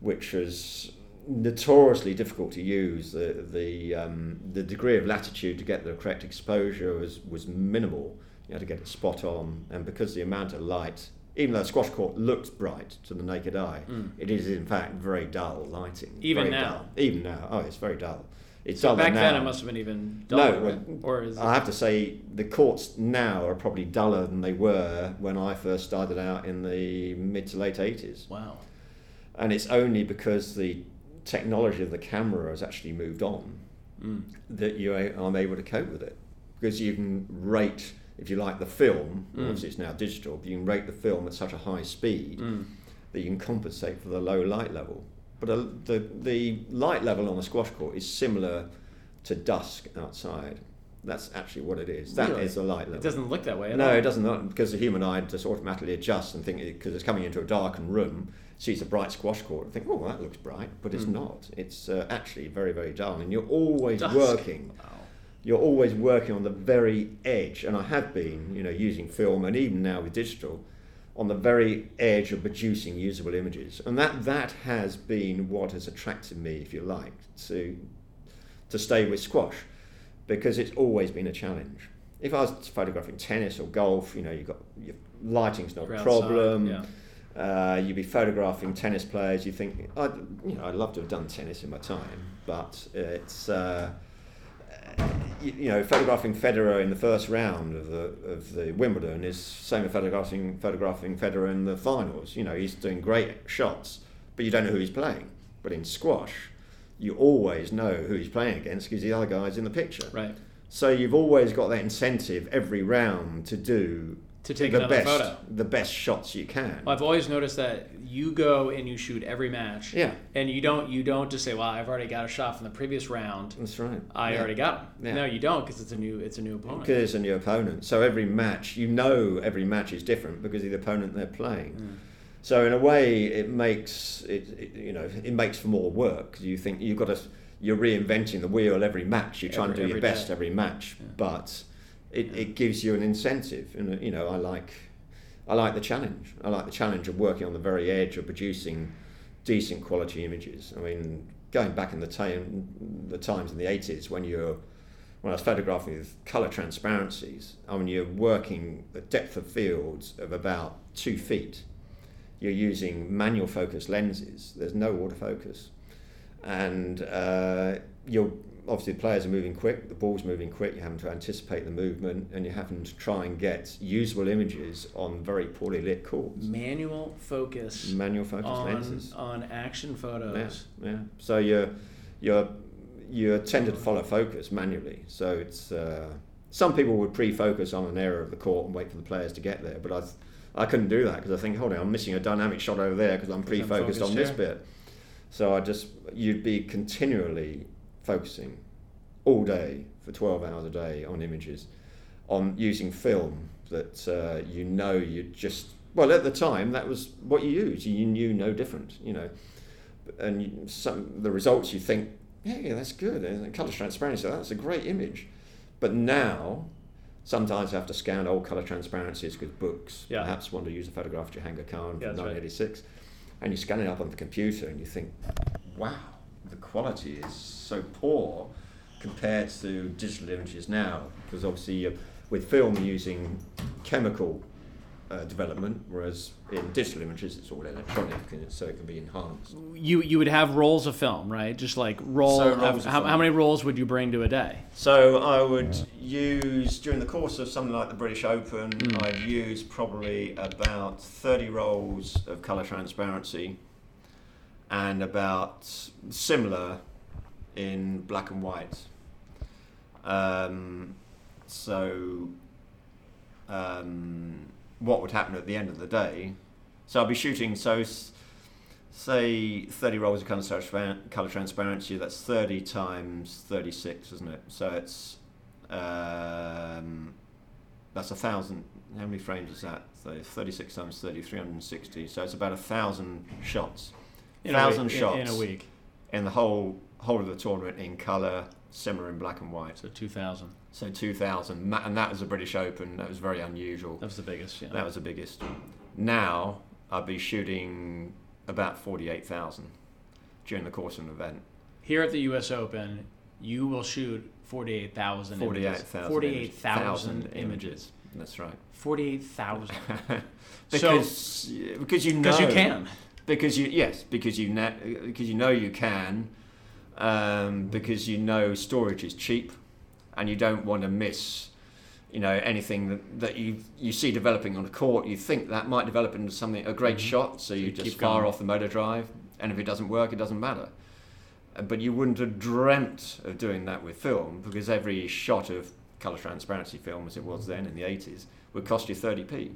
which was notoriously difficult to use. The the um, the degree of latitude to get the correct exposure was was minimal. You had to get it spot on, and because the amount of light, even though a squash court looks bright to the naked eye, Mm. it is in fact very dull lighting. Even very now? dull. even now, oh, it's very dull. It's So back now. then, it must have been even No, duller, well, or is I have to say the courts now are probably duller than they were when I first started out in the mid to late 80s. wow? And it's only because the technology of the camera has actually moved on Mm. that you are I'm able to cope with it. Because you can rate, if you like, the film, Mm. obviously it's now digital, but you can rate the film at such a high speed Mm. that you can compensate for the low light level. But uh, the, the light level on a squash court is similar to dusk outside. That's actually what it is. That is Really? the light level. It doesn't look that way no, all. it doesn't because the human eye just automatically adjusts and think because it's coming into a darkened room, sees a bright squash court and think, oh, that looks bright, but it's Mm. not. It's uh, actually very, very dull, and you're always Dusk. working. Wow. You're always working on the very edge, and I have been, you know, using film and even now with digital, on the very edge of producing usable images, and that that has been what has attracted me, if you like, to to stay with squash, because it's always been a challenge. If I was photographing tennis or golf, you know, you've got your lighting's not a problem. Yeah. Uh, you'd be photographing tennis players. You think, I'd, you know, I'd love to have done tennis in my time, but it's, uh, you, you know, photographing Federer in the first round of the of the Wimbledon is same as photographing photographing Federer in the finals. You know, he's doing great shots, but you don't know who he's playing. But in squash, you always know who he's playing against because the other guy's in the picture. Right. So you've always got that incentive every round to do To take the another best photo. the best shots you can. Well, I've always noticed that you go and you shoot every match, Yeah, and you don't you don't just say, "Well, I've already got a shot from the previous round. that's right. I yeah. already got him." Yeah. No, you don't, because it's a new it's a new opponent. Because it's a new opponent. So every match, you know, every match is different because of the opponent they're playing. Mm. So in a way, it makes it, it you know it makes for more work you think you've got to you're reinventing the wheel every match. You try and Every- do your best day. every match, Yeah. but it, it gives you an incentive. And you know, I like I like the challenge. I like the challenge of working on the very edge of producing decent quality images. I mean, going back in the time the times in the eighties when you're when I was photographing with colour transparencies, I mean, you're working a depth of fields of about two feet. You're using manual focus lenses. There's no autofocus, and uh, you're obviously the players are moving quick. The ball's moving quick. You're having to anticipate the movement, and you're having to try and get usable images on very poorly lit courts. Manual focus Manual focus on lenses. on action Yeah, photos. yeah. So you're you're you tend to follow focus manually. So it's uh, some people would pre-focus on an area of the court and wait for the players to get there, but I I couldn't do that because I think, hold on, I'm missing a dynamic shot over there because I'm 'Cause I'm pre-focused on this here. bit. So I just you'd be continually focusing all day for 12 hours a day on images, on using film that uh, you know you just well at the time that was what you used. You knew no different, you know, and you, some the results you think yeah, yeah that's good. And colour transparency that's a great image, but now Sometimes you have to scan old colour transparencies with books. Yeah. Perhaps want to use a photograph of Jahangir Khan Yeah, from right. 1986. And you scan it up on the computer and you think, wow, the quality is so poor compared to digital images now. Because obviously, uh, with film you're using chemical uh, development, whereas in digital images it's all electronic, and so it can be enhanced. You you would have rolls of film, right? Just like roll. So of- rolls how, how many rolls would you bring to a day? So I would use during the course of something like the British Open, Mm. I'd use probably about thirty rolls of colour transparency, and about similar in black and white. Um, so, um, what would happen at the end of the day? So I'll be shooting. So, s- say thirty rolls of transparent, colour transparency. That's thirty times thirty-six, isn't it? So it's um, that's a thousand. How many frames is that? So thirty-six times 30, 360. So it's about a thousand shots. In a thousand week- shots in a week. in the whole whole of the tournament in colour, similar in black and white. So two thousand. So 2,000, and that was a British Open. That was very unusual. That was the biggest. Yeah. That was the biggest. Now I'd be shooting about 48,000 during the course of an event. Here at the U.S. Open, you will shoot forty-eight thousand. 48,000 Forty-eight thousand images. images. That's right. Forty-eight thousand. because because you know Because you can. Because you yes because you know because you know you can um, because you know storage is cheap and you don't want to miss you know anything that, that you you see developing on a court you think that might develop into something a great Mhm. shot so you you just fire going. off the motor drive and if it doesn't work it doesn't matter Uh, but you wouldn't have dreamt of doing that with film because every shot of color transparency film as it was then in the 80s would cost you 30p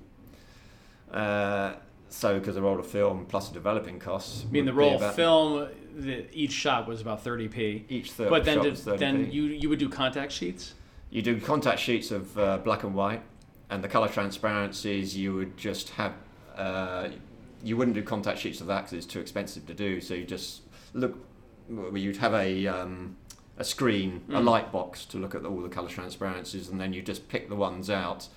uh, so because the roll of film plus the developing costs I mean, the roll of film, the, each shot was about thirty p. each third But then, shot did, was 30p. then you you would do contact sheets. You do contact sheets of uh, black and white, and the color transparencies you would just have. Uh, you wouldn't do contact sheets of that because it's too expensive to do. So you just look. well, You'd have a um, a screen, a Mm. light box to look at all the color transparencies, and then you just pick the ones out,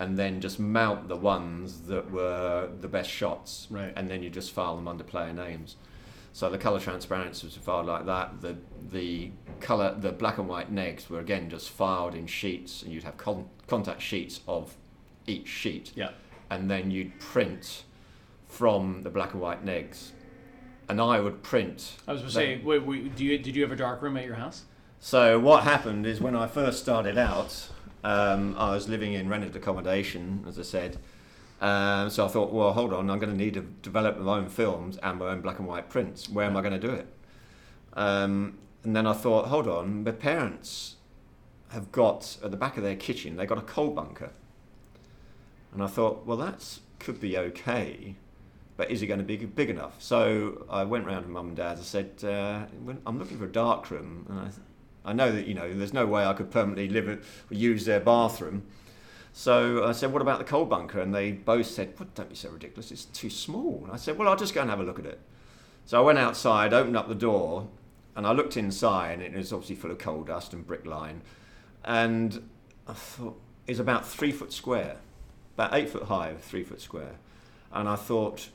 and then just mount the ones that were the best shots, Right. and then you just file them under player names. So the color transparencies were filed like that. The the color, the black and white negs were again just filed in sheets, and you'd have con- contact sheets of each sheet, Yeah. and then you'd print from the black and white negs. And I would print. I was going to say, wait, wait, do you did you have a dark room at your house? So what happened is when I first started out, um, I was living in rented accommodation, as I said. Um, so I thought, well, hold on, I'm going to need to develop my own films and my own black and white prints. Where am I going to do it? Um, and then I thought, hold on, my parents have got at the back of their kitchen, they've got a coal bunker. And I thought, well, that could be okay, but is it going to be big enough? So I went round to mum and dad. I said, uh, I'm looking for a dark room, and I, I know that you know there's no way I could permanently live it, or use their bathroom. So I said, what about the coal bunker? And they both said, well, don't be so ridiculous. It's too small. And I said, well, I'll just go and have a look at it. So I went outside, opened up the door, and I looked inside, and it was obviously full of coal dust and brick line. And I thought, it's about three foot square, about eight foot high, three foot square. And I thought,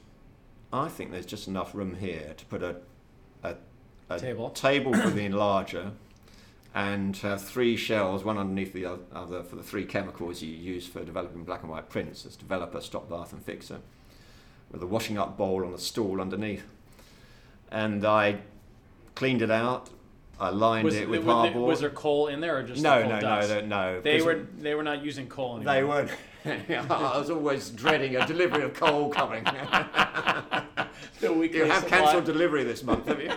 I think there's just enough room here to put a, a, a Table. table for the enlarger and have three shells, one underneath the other, for the three chemicals you use for developing black and white prints as developer, stop bath, and fixer, with a washing up bowl on a stool underneath. And I cleaned it out. I lined Was, it with was, hardboard. was there coal in there or just no, no, no, dust? no, no. They were they were not using coal anymore. They weren't. I was always dreading a delivery of coal coming. You have cancelled delivery this month, have you?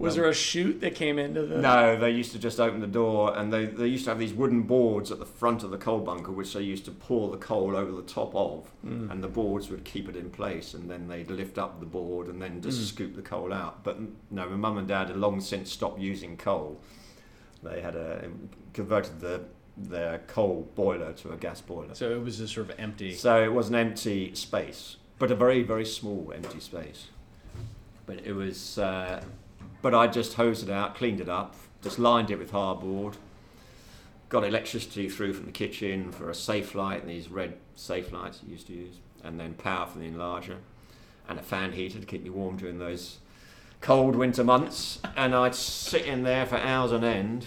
Was there a chute that came into the? No, they used to just open the door, and they, they used to have these wooden boards at the front of the coal bunker, which they used to pour the coal over the top of, Mm. and the boards would keep it in place, and then they'd lift up the board and then just Mm. scoop the coal out. But no, my mum and dad had long since stopped using coal. They had a, converted the their coal boiler to a gas boiler. So it was just sort of empty. So it was an empty space, but a very, very small empty space. But it was, uh, but I just hosed it out, cleaned it up, just lined it with hardboard. Got electricity through from the kitchen for a safe light, and these red safe lights I used to use, and then power from the enlarger, and a fan heater to keep me warm during those cold winter months. And I'd sit in there for hours on end.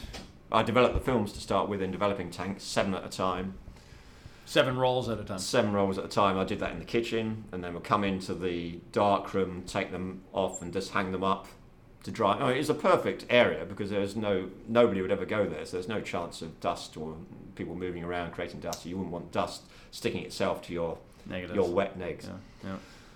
I developed the films to start with in developing tanks, seven at a time Seven rolls at a time. seven rolls at a time. I did that in the kitchen, and then we'll come into the dark room, take them off, and just hang them up to dry. Oh, it's a perfect area because there's no nobody would ever go there, so there's no chance of dust or people moving around creating dust. You wouldn't want dust sticking itself to your Negatives. your wet negs. Yeah, yeah.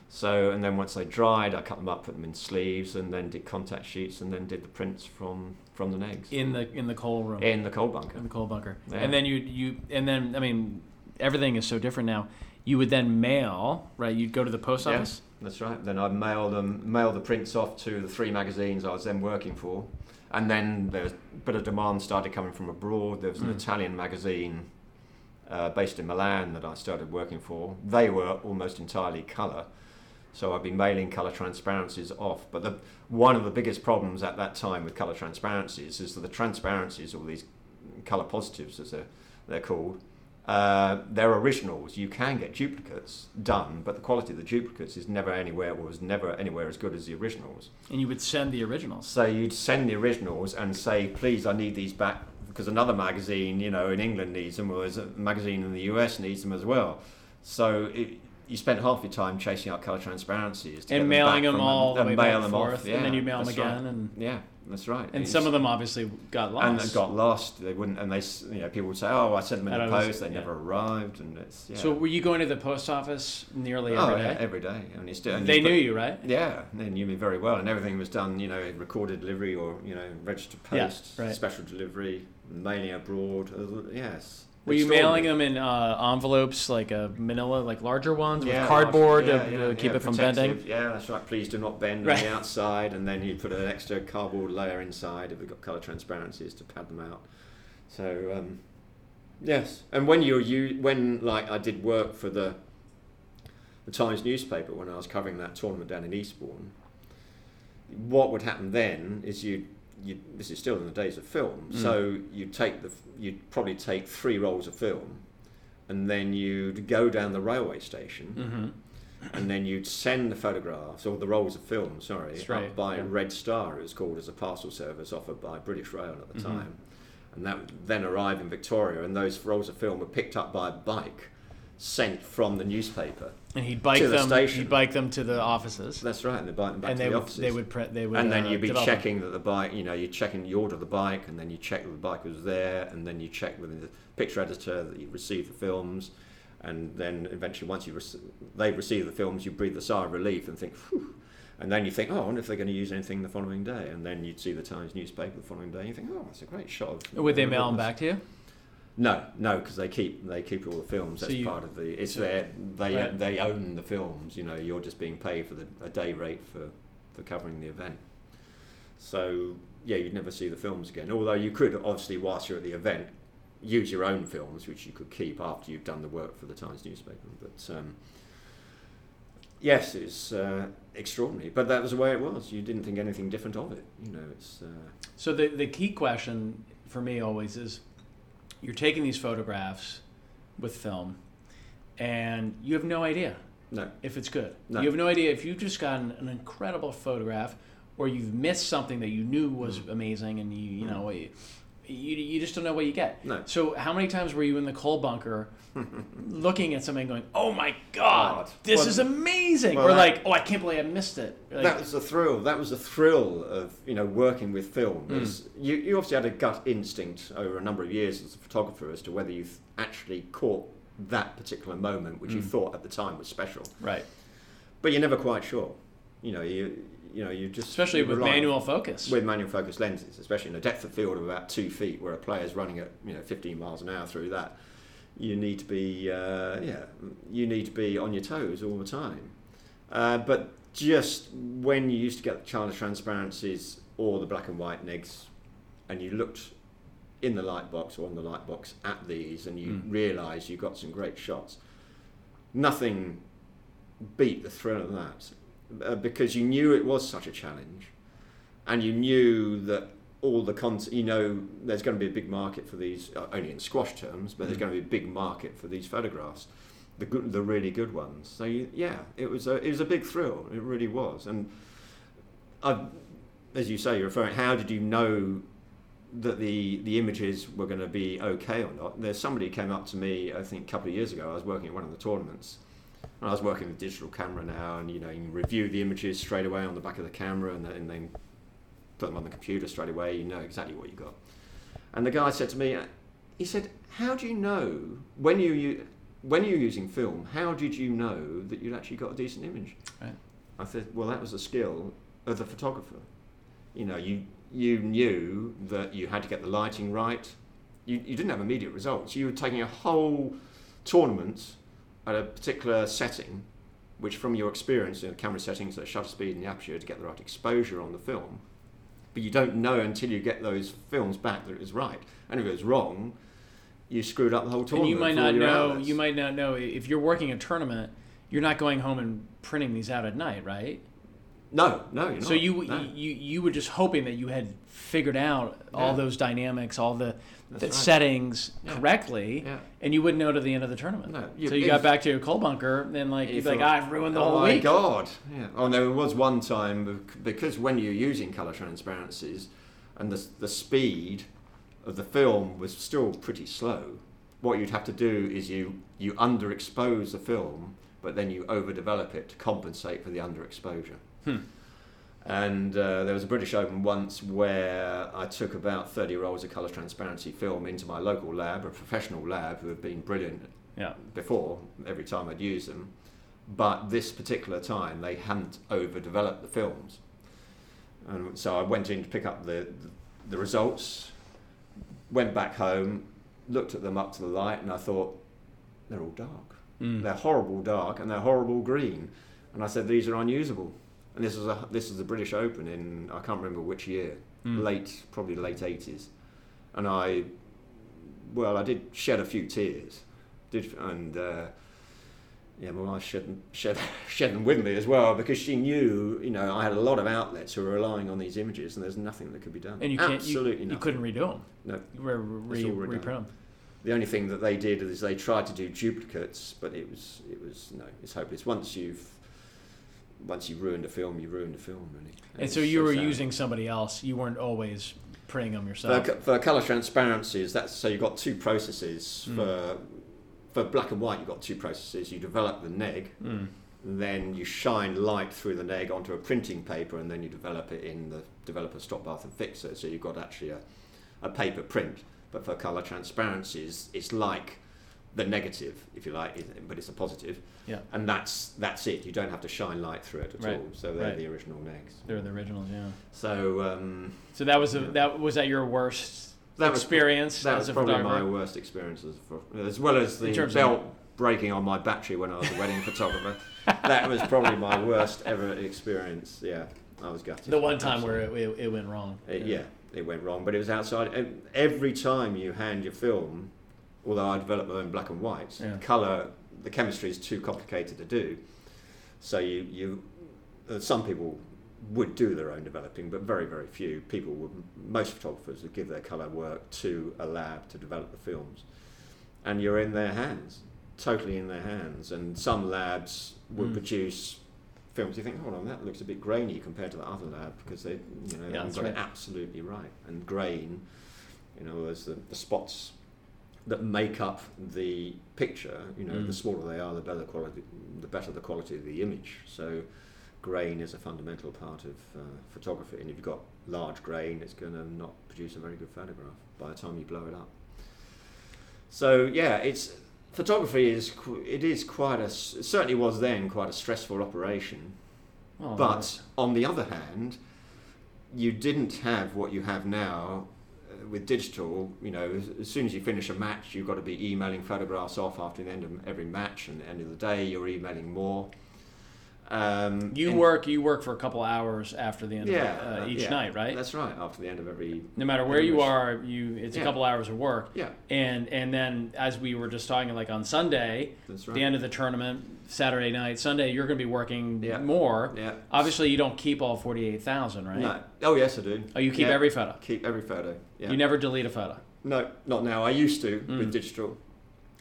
So, and then once they dried, I cut them up, put them in sleeves, and then did contact sheets, and then did the prints from from the negs In the in the coal room. in the coal bunker. in the coal bunker. Yeah. And then you you and then I mean everything is so different now. You would then mail, right? You'd go to the post office. That's right. Then I'd mail them, mail the prints off to the three magazines I was then working for, and then there was a bit of demand started coming from abroad. There was an Mm. Italian magazine uh, based in Milan that I started working for. They were almost entirely colour, so I'd be mailing colour transparencies off. But the one of the biggest problems at that time with colour transparencies is that the transparencies, or these colour positives as they're, they're called, uh, they're originals. You can get duplicates done, but the quality of the duplicates is never anywhere was never anywhere as good as the originals. And you would send the originals. So you'd send the originals and say, "Please, I need these back because another magazine, you know, in England needs them, or there's a magazine in the US needs them as well." So it, you spent half your time chasing out color transparencies And them mailing back them from all the and way mail back and them forth, off. and then Yeah, you mail them again, right. and Yeah, that's right. and It's- some of them obviously got lost. and got lost. They wouldn't, and they, you know, people would say, "Oh, I sent them in And the I was- post. They yeah. never arrived." And it's yeah. So were you going to the post office nearly every day? oh, every yeah, day? every day. And it's, and they put- knew you, right? Yeah, they knew me very well, and everything was done, you know, recorded delivery or you know, registered Yeah, post, right. special delivery, mailing abroad. uh, Yes. Were you mailing them in uh, envelopes like a Manila, like larger ones with Yeah, cardboard yeah, to yeah, uh, keep it from bending? Yeah, that's right. Please do not bend Right. on the outside, and then you put an extra cardboard layer inside if we've got colour transparencies to pad them out. So um, yes, and when you you when like I did work for the the Times newspaper when I was covering that tournament down in Eastbourne, what would happen then is you you this is still in the days of film, Mm. so you'd take the you'd probably take three rolls of film, and then you'd go down the railway station Mm-hmm. and then you'd send the photographs or the rolls of film, sorry, That's right, up by yeah. Red Star, it was called as a parcel service offered by British Rail at the Mhm. time, and that would then arrived in Victoria, and those rolls of film were picked up by a bike, sent from the newspaper. And he'd bike To the them. station. He'd bike them to the offices, That's right, and they bike them back and to they the would offices. they would print they would. and then uh, you'd be develop them. checking that the bike, you know, you're checking, you order the bike, and then you check that the bike was there, and then you check with the picture editor that you received the films, and then eventually once you rec- they receive the films, you breathe a sigh of relief and think, Phew. and then you think, oh, I wonder if they're going to use anything the following day, and then you'd see the Times newspaper the following day, and you think, oh, that's a great shot of. Would they mail them back to you? No, no, because they keep they keep all the films. So That's you- part of the. It's so- their they Right. they own the films. You know, you're just being paid for the a day rate for for covering the event. So yeah, you'd never see the films again. Although you could obviously, whilst you're at the event, use your own films, which you could keep after you've done the work for the Times newspaper. But um, yes, it's uh, extraordinary. But that was the way it was. You didn't think anything different of it. You know, it's. Uh, So the the key question for me always is, you're taking these photographs with film, and you have no idea no, if it's good. No. You have no idea if you've just gotten an incredible photograph, or you've missed something that you knew was Mm. amazing, and you you know you, you just don't know what you get. no. So how many times were you in the coal bunker, looking at something, going, "Oh my God, God. this Well, is amazing," well, or that- like, "Oh, I can't believe I missed it." Like, that was the thrill. That was the thrill of you know working with film. Mm. You, you obviously had a gut instinct over a number of years as a photographer as to whether you actually caught that particular moment, which you Mm. thought at the time was special, right, but you're never quite sure. You know, you you know you just especially you with manual focus. with manual focus lenses, especially in a depth of field of about two feet, where a player's running at you know 15 miles an hour through that, you need to be uh, yeah, you need to be on your toes all the time. Uh, but just when you used to get the China transparencies or the black and white negs, and you looked in the light box or on the light box at these, and you Mm. realised you got some great shots. Nothing beat the thrill of that uh, because you knew it was such a challenge, and you knew that all the con. You know, there's going to be a big market for these, uh, only in squash terms, but there's Mm. going to be a big market for these photographs, the good, the really good ones. So you, yeah, it was a it was a big thrill. It really was. And I, as you say, you're referring. How did you know that the the images were going to be okay or not? There's somebody came up to me, I think, a couple of years ago. I was working at one of the tournaments. And I was working with digital camera now, and you know, you can review the images straight away on the back of the camera, and then, and then put them on the computer straight away. You know exactly what you got. And the guy said to me, uh, he said, "How do you know when you u- when you're using film? How did you know that you'd actually got a decent image?" Right. I said, "Well, that was a skill of the photographer. You know, you you knew that you had to get the lighting right. You you didn't have immediate results. You were taking a whole tournament at a particular setting." Which, from your experience in the camera settings, the shutter speed and the aperture to get the right exposure on the film, but you don't know until you get those films back that it was right. And if it was wrong, you screwed up the whole tournament. And you might not know. outlets. You might not know if you're working a tournament. You're not going home and printing these out at night, right? No, no, you're not. So you, No. you you were just hoping that you had figured out all Yeah. those dynamics, all the, That's the right. settings Yeah. correctly, Yeah. and you wouldn't know to the end of the tournament. No, so you if- got back to your coal bunker, and like you you'd be like, I've ruined the whole thing. oh my god! Yeah. Oh, there was one time because when you're using color transparencies, and the the speed of the film was still pretty slow. What you'd have to do is you you underexpose the film, but then you overdevelop it to compensate for the underexposure. Hmm. And uh, there was a British Open once where I took about 30 rolls of colour transparency film into my local lab, a professional lab who have been brilliant Yeah. before every time I'd use them. But this particular time, they hadn't overdeveloped the films. And so I went in to pick up the, the, the results, went back home, looked at them up to the light, and I thought, they're all dark. Mm. They're horrible dark and they're horrible green. And I said, these are unusable. And this is a this is the British Open in I can't remember which year, Mm. late probably late eighties, and I, well, I did shed a few tears, did and uh, yeah, my wife shed them, shed shed them with me as well because she knew you know I had a lot of outlets who were relying on these images and there's nothing that could be done. And you can't. absolutely you, you couldn't redo them. No. Re, re, reprint them. The only thing that they did is they tried to do duplicates, but it was it was no, it's hopeless. Once you've once you've ruined a film, you've ruined a film, really. And it's so you were sad. using somebody else. You weren't always printing them yourself. co- for color transparencies. That's so you've got two processes Mm. for for black and white. You've got two processes. You develop the neg, Mm. then you shine light through the neg onto a printing paper, and then you develop it in the developer stop bath and fixer. So you've got actually a, a paper print. But for color transparencies, it's like the negative, if you like, but it's a positive. Yeah. And that's that's it. You don't have to shine light through it at Right, all. So they're right. the original negs. They're the originals, yeah. So um, So that was a, Yeah. that was that your worst that was experience that as was probably my worst experience as, a as well as the belt breaking on my battery when I was a wedding photographer. That was probably my worst ever experience. Yeah, I was gutted. The one time where it, it, it went wrong. It- yeah, it went wrong, but it was outside. Every time you hand your film, although I developed my own black and whites, Yeah. color, the chemistry is too complicated to do. So you you, uh, some people would do their own developing, but very very few people would. Most photographers would give their color work to a lab to develop the films, and you're in their hands, totally in their hands. And some labs would Mm. produce films. You think, hold on, that looks a bit grainy compared to the other lab because they, you know, Yeah, haven't that's it absolutely right. And grain, you know, there's the, the spots that make up the picture. You know, Mm. the smaller they are, the better quality, the better the quality of the image. So, grain is a fundamental part of uh, photography. And if you've got large grain, it's going to not produce a very good photograph by the time you blow it up. So yeah, it's photography is it is quite a it certainly was then quite a stressful operation. Oh, But on the other hand, you didn't have what you have now with digital. You know, as, as soon as you finish a match, you've got to be emailing photographs off after the end of every match, and at the end of the day, you're emailing more. Um, you work you work for a couple hours after the end yeah, of uh, uh, each yeah, night, right? That's right. After the end of every No matter where you are, you it's a couple hours of work. yeah, And and then as we were just talking, like on Sunday, that's the end of the tournament, Saturday night, Sunday, you're going to be working Yeah. more. Yeah. Obviously, you don't keep all 48,000, right? No. Oh yes, I do. Oh, you keep Yeah. every photo. Keep every photo. Yeah. You never delete a photo. no, not now. I used to Mm. with digital,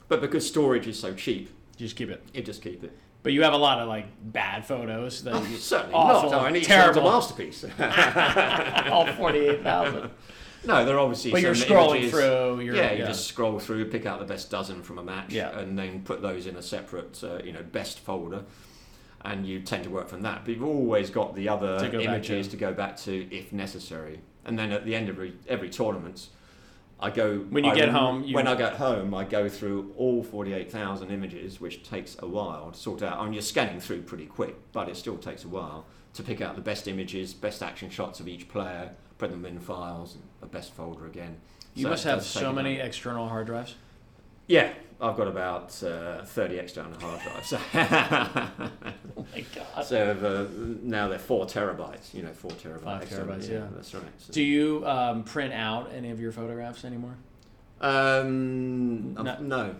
but because storage is so cheap, You just keep it. you just keep it. But you have a lot of like bad photos that you, Certainly awful, not. I need terrible. a masterpiece. all 48,000. no, they're obviously. But you're scrolling images- through. You're, yeah, you just scroll through, pick out the best dozen from a match, Yeah. and then put those in a separate, uh, you know, best folder. And you tend to work from that. But you've always got the other To images to. to go back to if necessary. And then at the end of every, every tournament, I go. When you I get home, you- when I get home, I go through all forty-eight thousand images, which takes a while to sort out. I mean, you're scanning through pretty quick, but it still takes a while to pick out the best images, best action shots of each player, put them in files, and a best folder again. You So must have so many while. external hard drives. Yeah, I've got about uh, 30 external hard drives. Oh my god. so uh, now they're four terabytes. You know, four terabytes. Five terabytes, yeah. that's right. So- Do you um, print out any of your photographs anymore? um, No. no,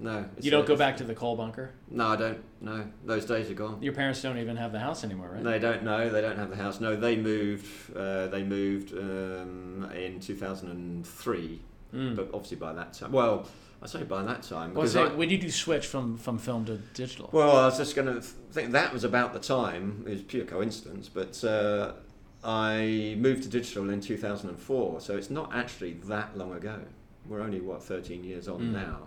no, You don't go back to the coal bunker. No, I don't. No, those days are gone. Your parents don't even have the house anymore, right? They don't know. They don't have the house. No, they moved. Uh, they moved um, in 2003. Mm. But obviously by that time, well, I say by that time Well, so I, when did you switch from, from film to digital? Well, I was just going to think that was about the time. It was pure coincidence, but uh, I moved to digital in 2004, so it's not actually that long ago. We're only what 13 years on Mm. now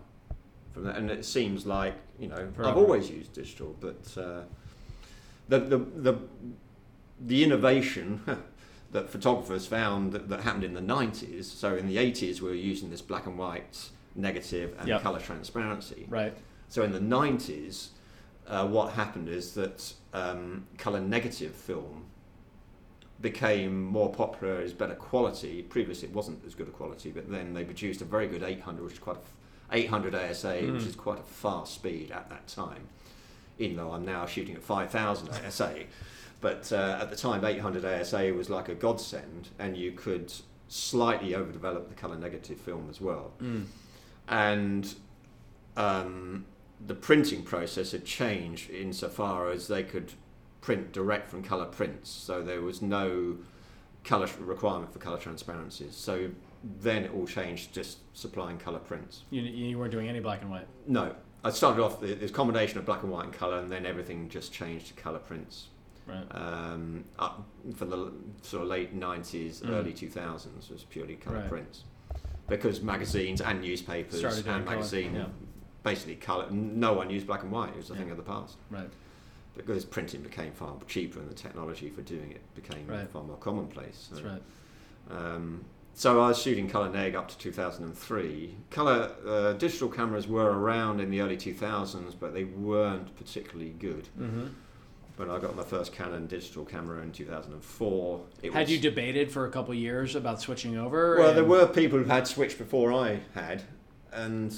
from that, and it seems like you know I've always used digital, but uh, the, the the the innovation. That photographers found that, that happened in the 90s. So in the 80s, we were using this black and white, negative, and Yep. color transparency. right. So in the 90s, uh, what happened is that um, color negative film became more popular, is better quality. Previously, it wasn't as good a quality, but then they produced a very good 800, which is quite a 800 ASA, which Mm. is quite a fast speed at that time. Even though I'm now shooting at 5,000 ASA, but uh, at the time, 800 ASA was like a godsend, and you could slightly overdevelop the color negative film as well Mm. and um, the printing process had changed insofar as they could print direct from color prints, so there was no color requirement for color transparencies. So then it all changed, just supplying color prints. You, you weren't doing any black and white. No, I started off the, this combination of black and white and color, and then everything just changed to color prints. Right. Um, up for the sort of late 90s, Mm. early 2000s was purely color Right. prints. Because magazines and newspapers and magazine yeah. basically color. No one used black and white. It was a thing of the past. Right. Because printing became far cheaper and the technology for doing it became Right. far more commonplace. So, That's right. um, so I was shooting color neg up to 2003. Color uh, digital cameras were around in the early 2000s, but they weren't particularly good. hmm When I got my first Canon digital camera in 2004, it Had was, you debated for a couple years about switching over? Well, there were people who had switched before I had, and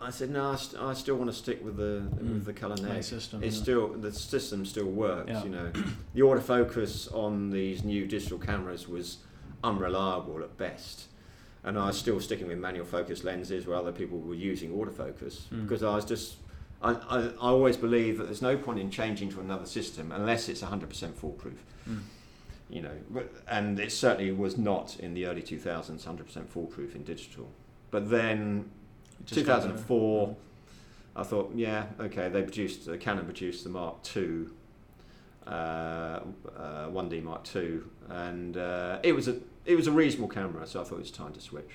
I said no, I, st- I still want to stick with the Mm. with the color neg. system. It's yeah. still the system still works. Yeah. You know, the autofocus on these new digital cameras was unreliable at best, and I was still sticking with manual focus lenses where other people were using autofocus Mm. because I was just. I, I, I always believe that there's no point in changing to another system unless it's 100% foolproof. Mm. You know, and it certainly was not in the early 2000s 100% foolproof in digital. But then just got better. 2004, I thought, yeah, okay, they produced, uh, Canon produced the Mark II, uh, uh, 1D Mark II, and uh, it was a it was a reasonable camera, so I thought it was time to switch.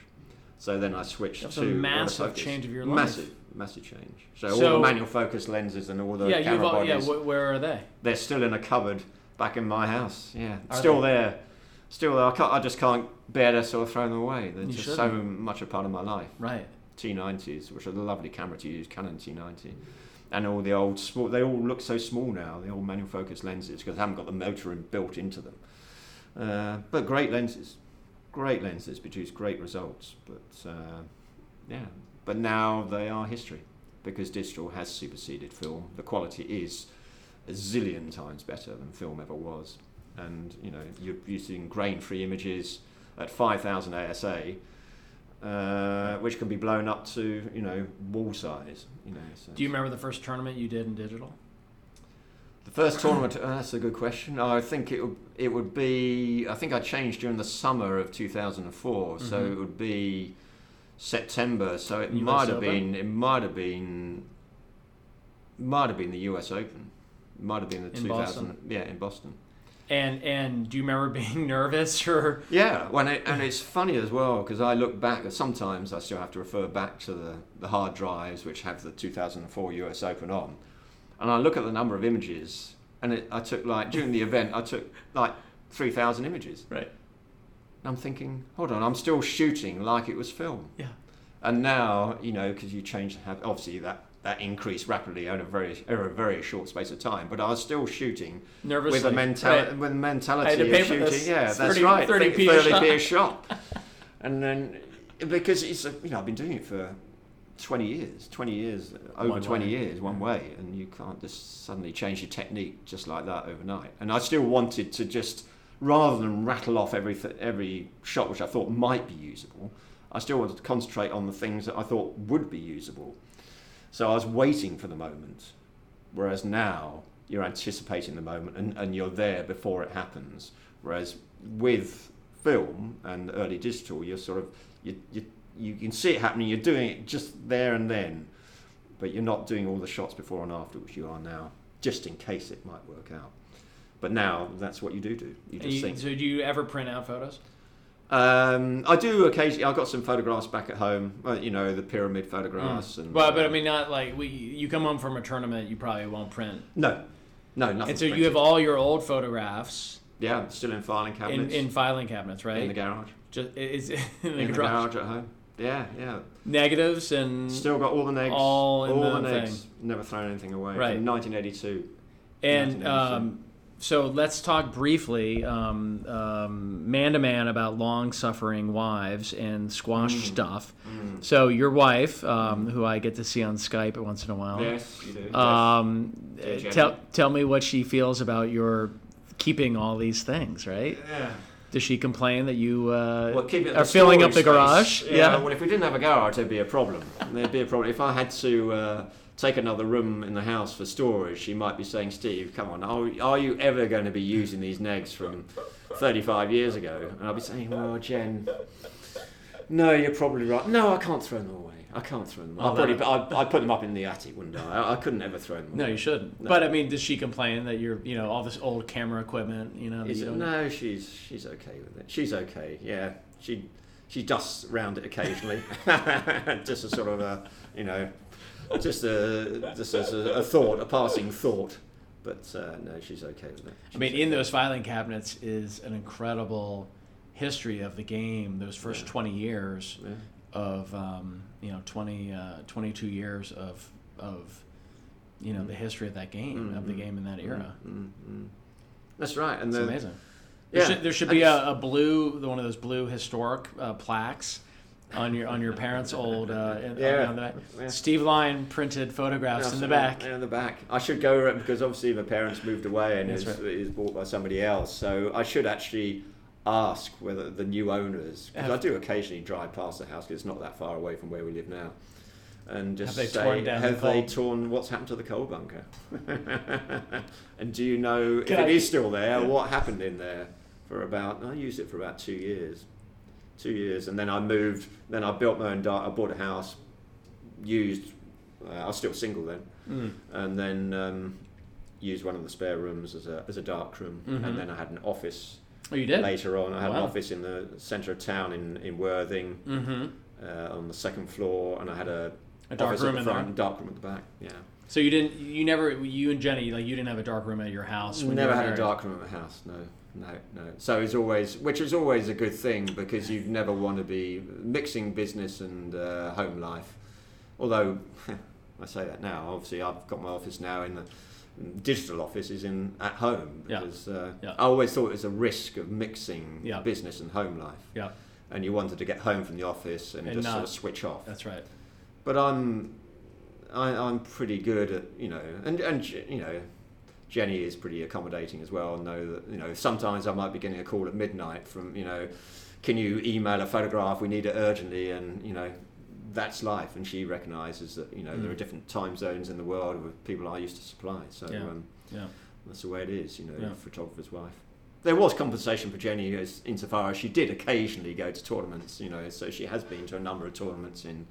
So then I switched That's to a massive autofocus. change of your life. Massive, massive change. So, all the manual focus lenses and all the yeah, you've camera all, yeah. bodies, Wh- where are they? they're still in a cupboard back in my house. Yeah, Are still there. Still there. I, can't, I just can't bear to sort of throw them away. They're You just so much a part of my life. Right. T90s, which are a lovely camera to use, Canon T90, and all the old small. They all look so small now. The old manual focus lenses because they haven't got the motor in, built into them. Uh, but great lenses, great lenses produce great results. But uh, yeah, but now they are history because digital has superseded film. The quality is a zillion times better than film ever was, and you know you're using grain-free images at 5,000 ASA uh, which can be blown up to you know wall size. You know. So Do you remember the first tournament you did in digital? The first tournament, uh, that's a good question. I think it would, it would be, I think I changed during the summer of 2004, so Mhm. it would be September, so it US might have Open? been, it might have been, might have been the US Open. Might have been the In 2000, Boston? yeah, in Boston. And and do you remember being nervous or? Yeah, when it, and it's funny as well because I look back. Sometimes I still have to refer back to the, the hard drives which have the 2004 US Open on, and I look at the number of images. And it, I took like during the event, I took like 3,000 images. Right. And I'm thinking, hold on, I'm still shooting like it was film. Yeah. And now, you know, because you change, have obviously that that increased rapidly over a very over a very short space of time. But I was still shooting Nervously. with a mentality Right. with a mentality of shooting. this. Yeah, It's that's 30 right. 30p Think a 30p a shot. and then because it's a, you know I've been doing it for 20 years, 20 years, over One 20 way. years, one mm. way, and you can't just suddenly change your technique just like that overnight. And I still wanted to just rather than rattle off every every shot which I thought might be usable, I still wanted to concentrate on the things that I thought would be usable. So I was waiting for the moment, whereas now you're anticipating the moment and, and you're there before it happens. Whereas with film and early digital, you're sort of you, you you can see it happening. You're doing it just there and then, but you're not doing all the shots before and after, which you are now, just in case it might work out. But now that's what you do do. You just you- think. so do you ever print out photos? Um, I do occasionally. I've got some photographs back at home. Uh, you know, the pyramid photographs. And, Well, but uh, I mean, not like we. You come home from a tournament, you probably won't print. no, no, nothing. and so you have all your old photographs yeah, still in filing cabinets in filing cabinets, right? in the garage. Just is in the, in the garage. garage at home. Yeah, yeah. negatives and Still got all the negs. All in all the the negs. Never thrown anything away. Right. From 1982. and 1982. um, so let's talk briefly um, um, man to man about long suffering wives and squash Mm. stuff. Mm. So your wife, um, who I get to see on Skype once in a while, Yes, you do. um, Yeah, tell tell me what she feels about your keeping all these things. Right? Yeah. Does she complain that you uh, Well, keep it are filling up the storage garage? space. Yeah, Well, if we didn't have a garage, there'd be a problem. There'd be a problem. If I had to uh, take another room in the house for storage, she might be saying, "Steve, come on, are, are you ever going to be using these negs from 35 years ago?" And I'll be saying, "Well, Jen, no, you're probably right. No, I can't throw them away. I can't throw them. Well, I'd probably, I'd, I'd put them up in the attic, wouldn't I? I, couldn't ever throw them. No, you shouldn't. No. But I mean, does she complain that you're, you know, all this old camera equipment, you know? that Is you it- no, she's she's okay with it. She's okay. Yeah, she she dusts around it occasionally, just a sort of a you know, just a just as a, a thought, a passing thought. But uh, no, she's okay with it. I mean, She's in those filing cabinets is an incredible history of the game. Those first Yeah. 20 years Yeah. Of, um, you know, 20, uh, 22 years of, of, you know, the history of that game, of the Mhm. game in that era. Mm, mm. That's right, and It's the, amazing. There yeah, should, there should be a, a blue, one of those blue historic uh, plaques on your on your parents' old uh, Yeah. the. Yeah. Steve Line printed photographs in the back. In the back. I should go around because obviously my parents moved away and it's right. is bought by somebody else. So I should actually ask whether the new owners, because I do occasionally drive past the house because it's not that far away from where we live now, and just Have they say, down the have they torn? What's happened to the coal bunker? and do you know Can if I- is still there? What happened in there for about? I used it for about two years. Two years, and then I moved. Then I built my own. Di- I bought a house, used. Uh, I was still single then Mm. and then um, used one of the spare rooms as a, as a dark room. Mhm. And then I had an office Oh, you did? later on. I had an office in the centre of town in, in Worthing Mm-hmm. uh, on the second floor, and I had a, A dark room at in the there. front and dark room at the back. Yeah, So you didn't, you never, you and Jenny, like you didn't have a dark room at your house. never had a dark room at the house. No, no, no. So it's always, which is always a good thing because you never want to be mixing business and uh, home life. Although I say that now, obviously I've got my office now in the digital office is in at home Yeah. because uh, Yeah. I always thought it was a risk of mixing Yeah. business and home life. Yeah. And you wanted to get home from the office and, And just sort of switch off. That's right. But I'm, I, I'm pretty good at you know, and and you know, Jenny is pretty accommodating as well. And know that you know sometimes I might be getting a call at midnight from you know, can you email a photograph? We need it urgently, and you know. That's life, and she recognises that you know there Mm. are different time zones in the world with people I used to supply. So, Yeah. um, Yeah. That's the way it is, you know, Yeah. photographer's wife. There was compensation for Jenny as, insofar as she did occasionally go to tournaments, you know, so she has been to a number of tournaments in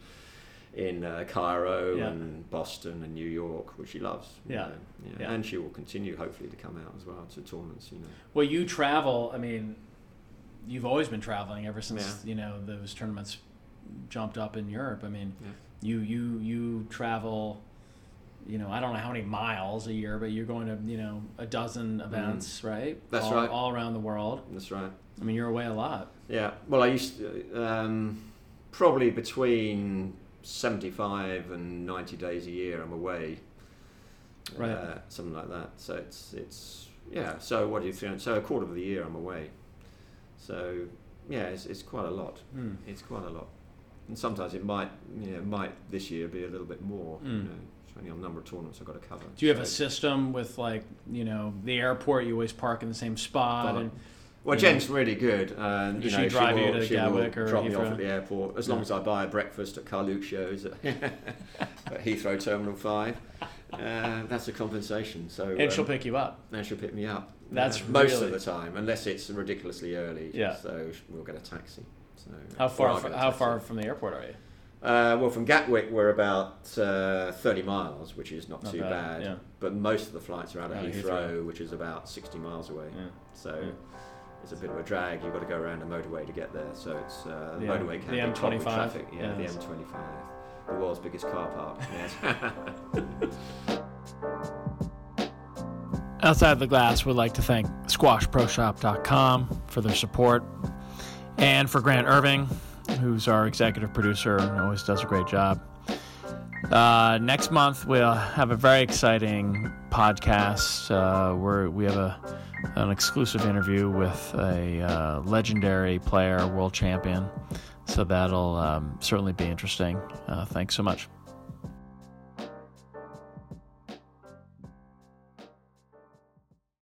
in uh, Cairo Yeah. and Boston and New York, which she loves. Yeah. know, yeah. Yeah. And she will continue, hopefully, to come out as well to tournaments, you know. Well, you travel. I mean, you've always been traveling ever since you know those tournaments jumped up in Europe. I mean, Yeah. you you you travel. You know, I don't know how many miles a year, but you're going to you know a dozen events, right? Mm-hmm. That's all, right. all around the world. That's right. I mean, you're away a lot. Yeah. Well, I used to, um, probably between 75 and 90 days a year I'm away. Right. Uh, something like that. So it's, it's yeah. So what do you think? So a quarter of the year I'm away. So yeah, it's, it's quite a lot. Hmm. It's quite a lot. And sometimes it might, you know, might this year be a little bit more. You Mm. know, depending on the number of tournaments I've got to cover. Do you have a system with like you know the airport? You always park in the same spot, and Well, you know. Jen's really good. And, Does you she know, drive you will, to she will Gatwick or drop me off at the airport as long Yeah. as I buy a breakfast at Carluccio's at, at Heathrow Terminal 5. Uh, that's a compensation. So and she'll um, pick you up. and she'll pick me up. That's uh, most really- of the time, unless it's ridiculously early. Yeah. So we'll get a taxi. So How far? I'll fr- get a how far from the airport are you? Uh, well, from Gatwick, we're about uh, 30 miles, which is not, Not too bad, bad. yeah. But most of the flights are out of Heathrow, Heathrow. which is about 60 miles away. Yeah. So Yeah. it's a bit of a drag. You've got to go around a motorway to get there. So it's uh, the The M- motorway can the be clogged M25? with traffic. Yeah, Yeah, the M25, the world's biggest car park. Yes. Outside the Glass we'd like to thank squashproshop.com for their support and for Grant Irving, who's our executive producer and always does a great job. Uh, next month, we'll have a very exciting podcast uh, where we have a, an exclusive interview with a uh, legendary player, world champion. So that'll um, certainly be interesting. Uh, thanks so much.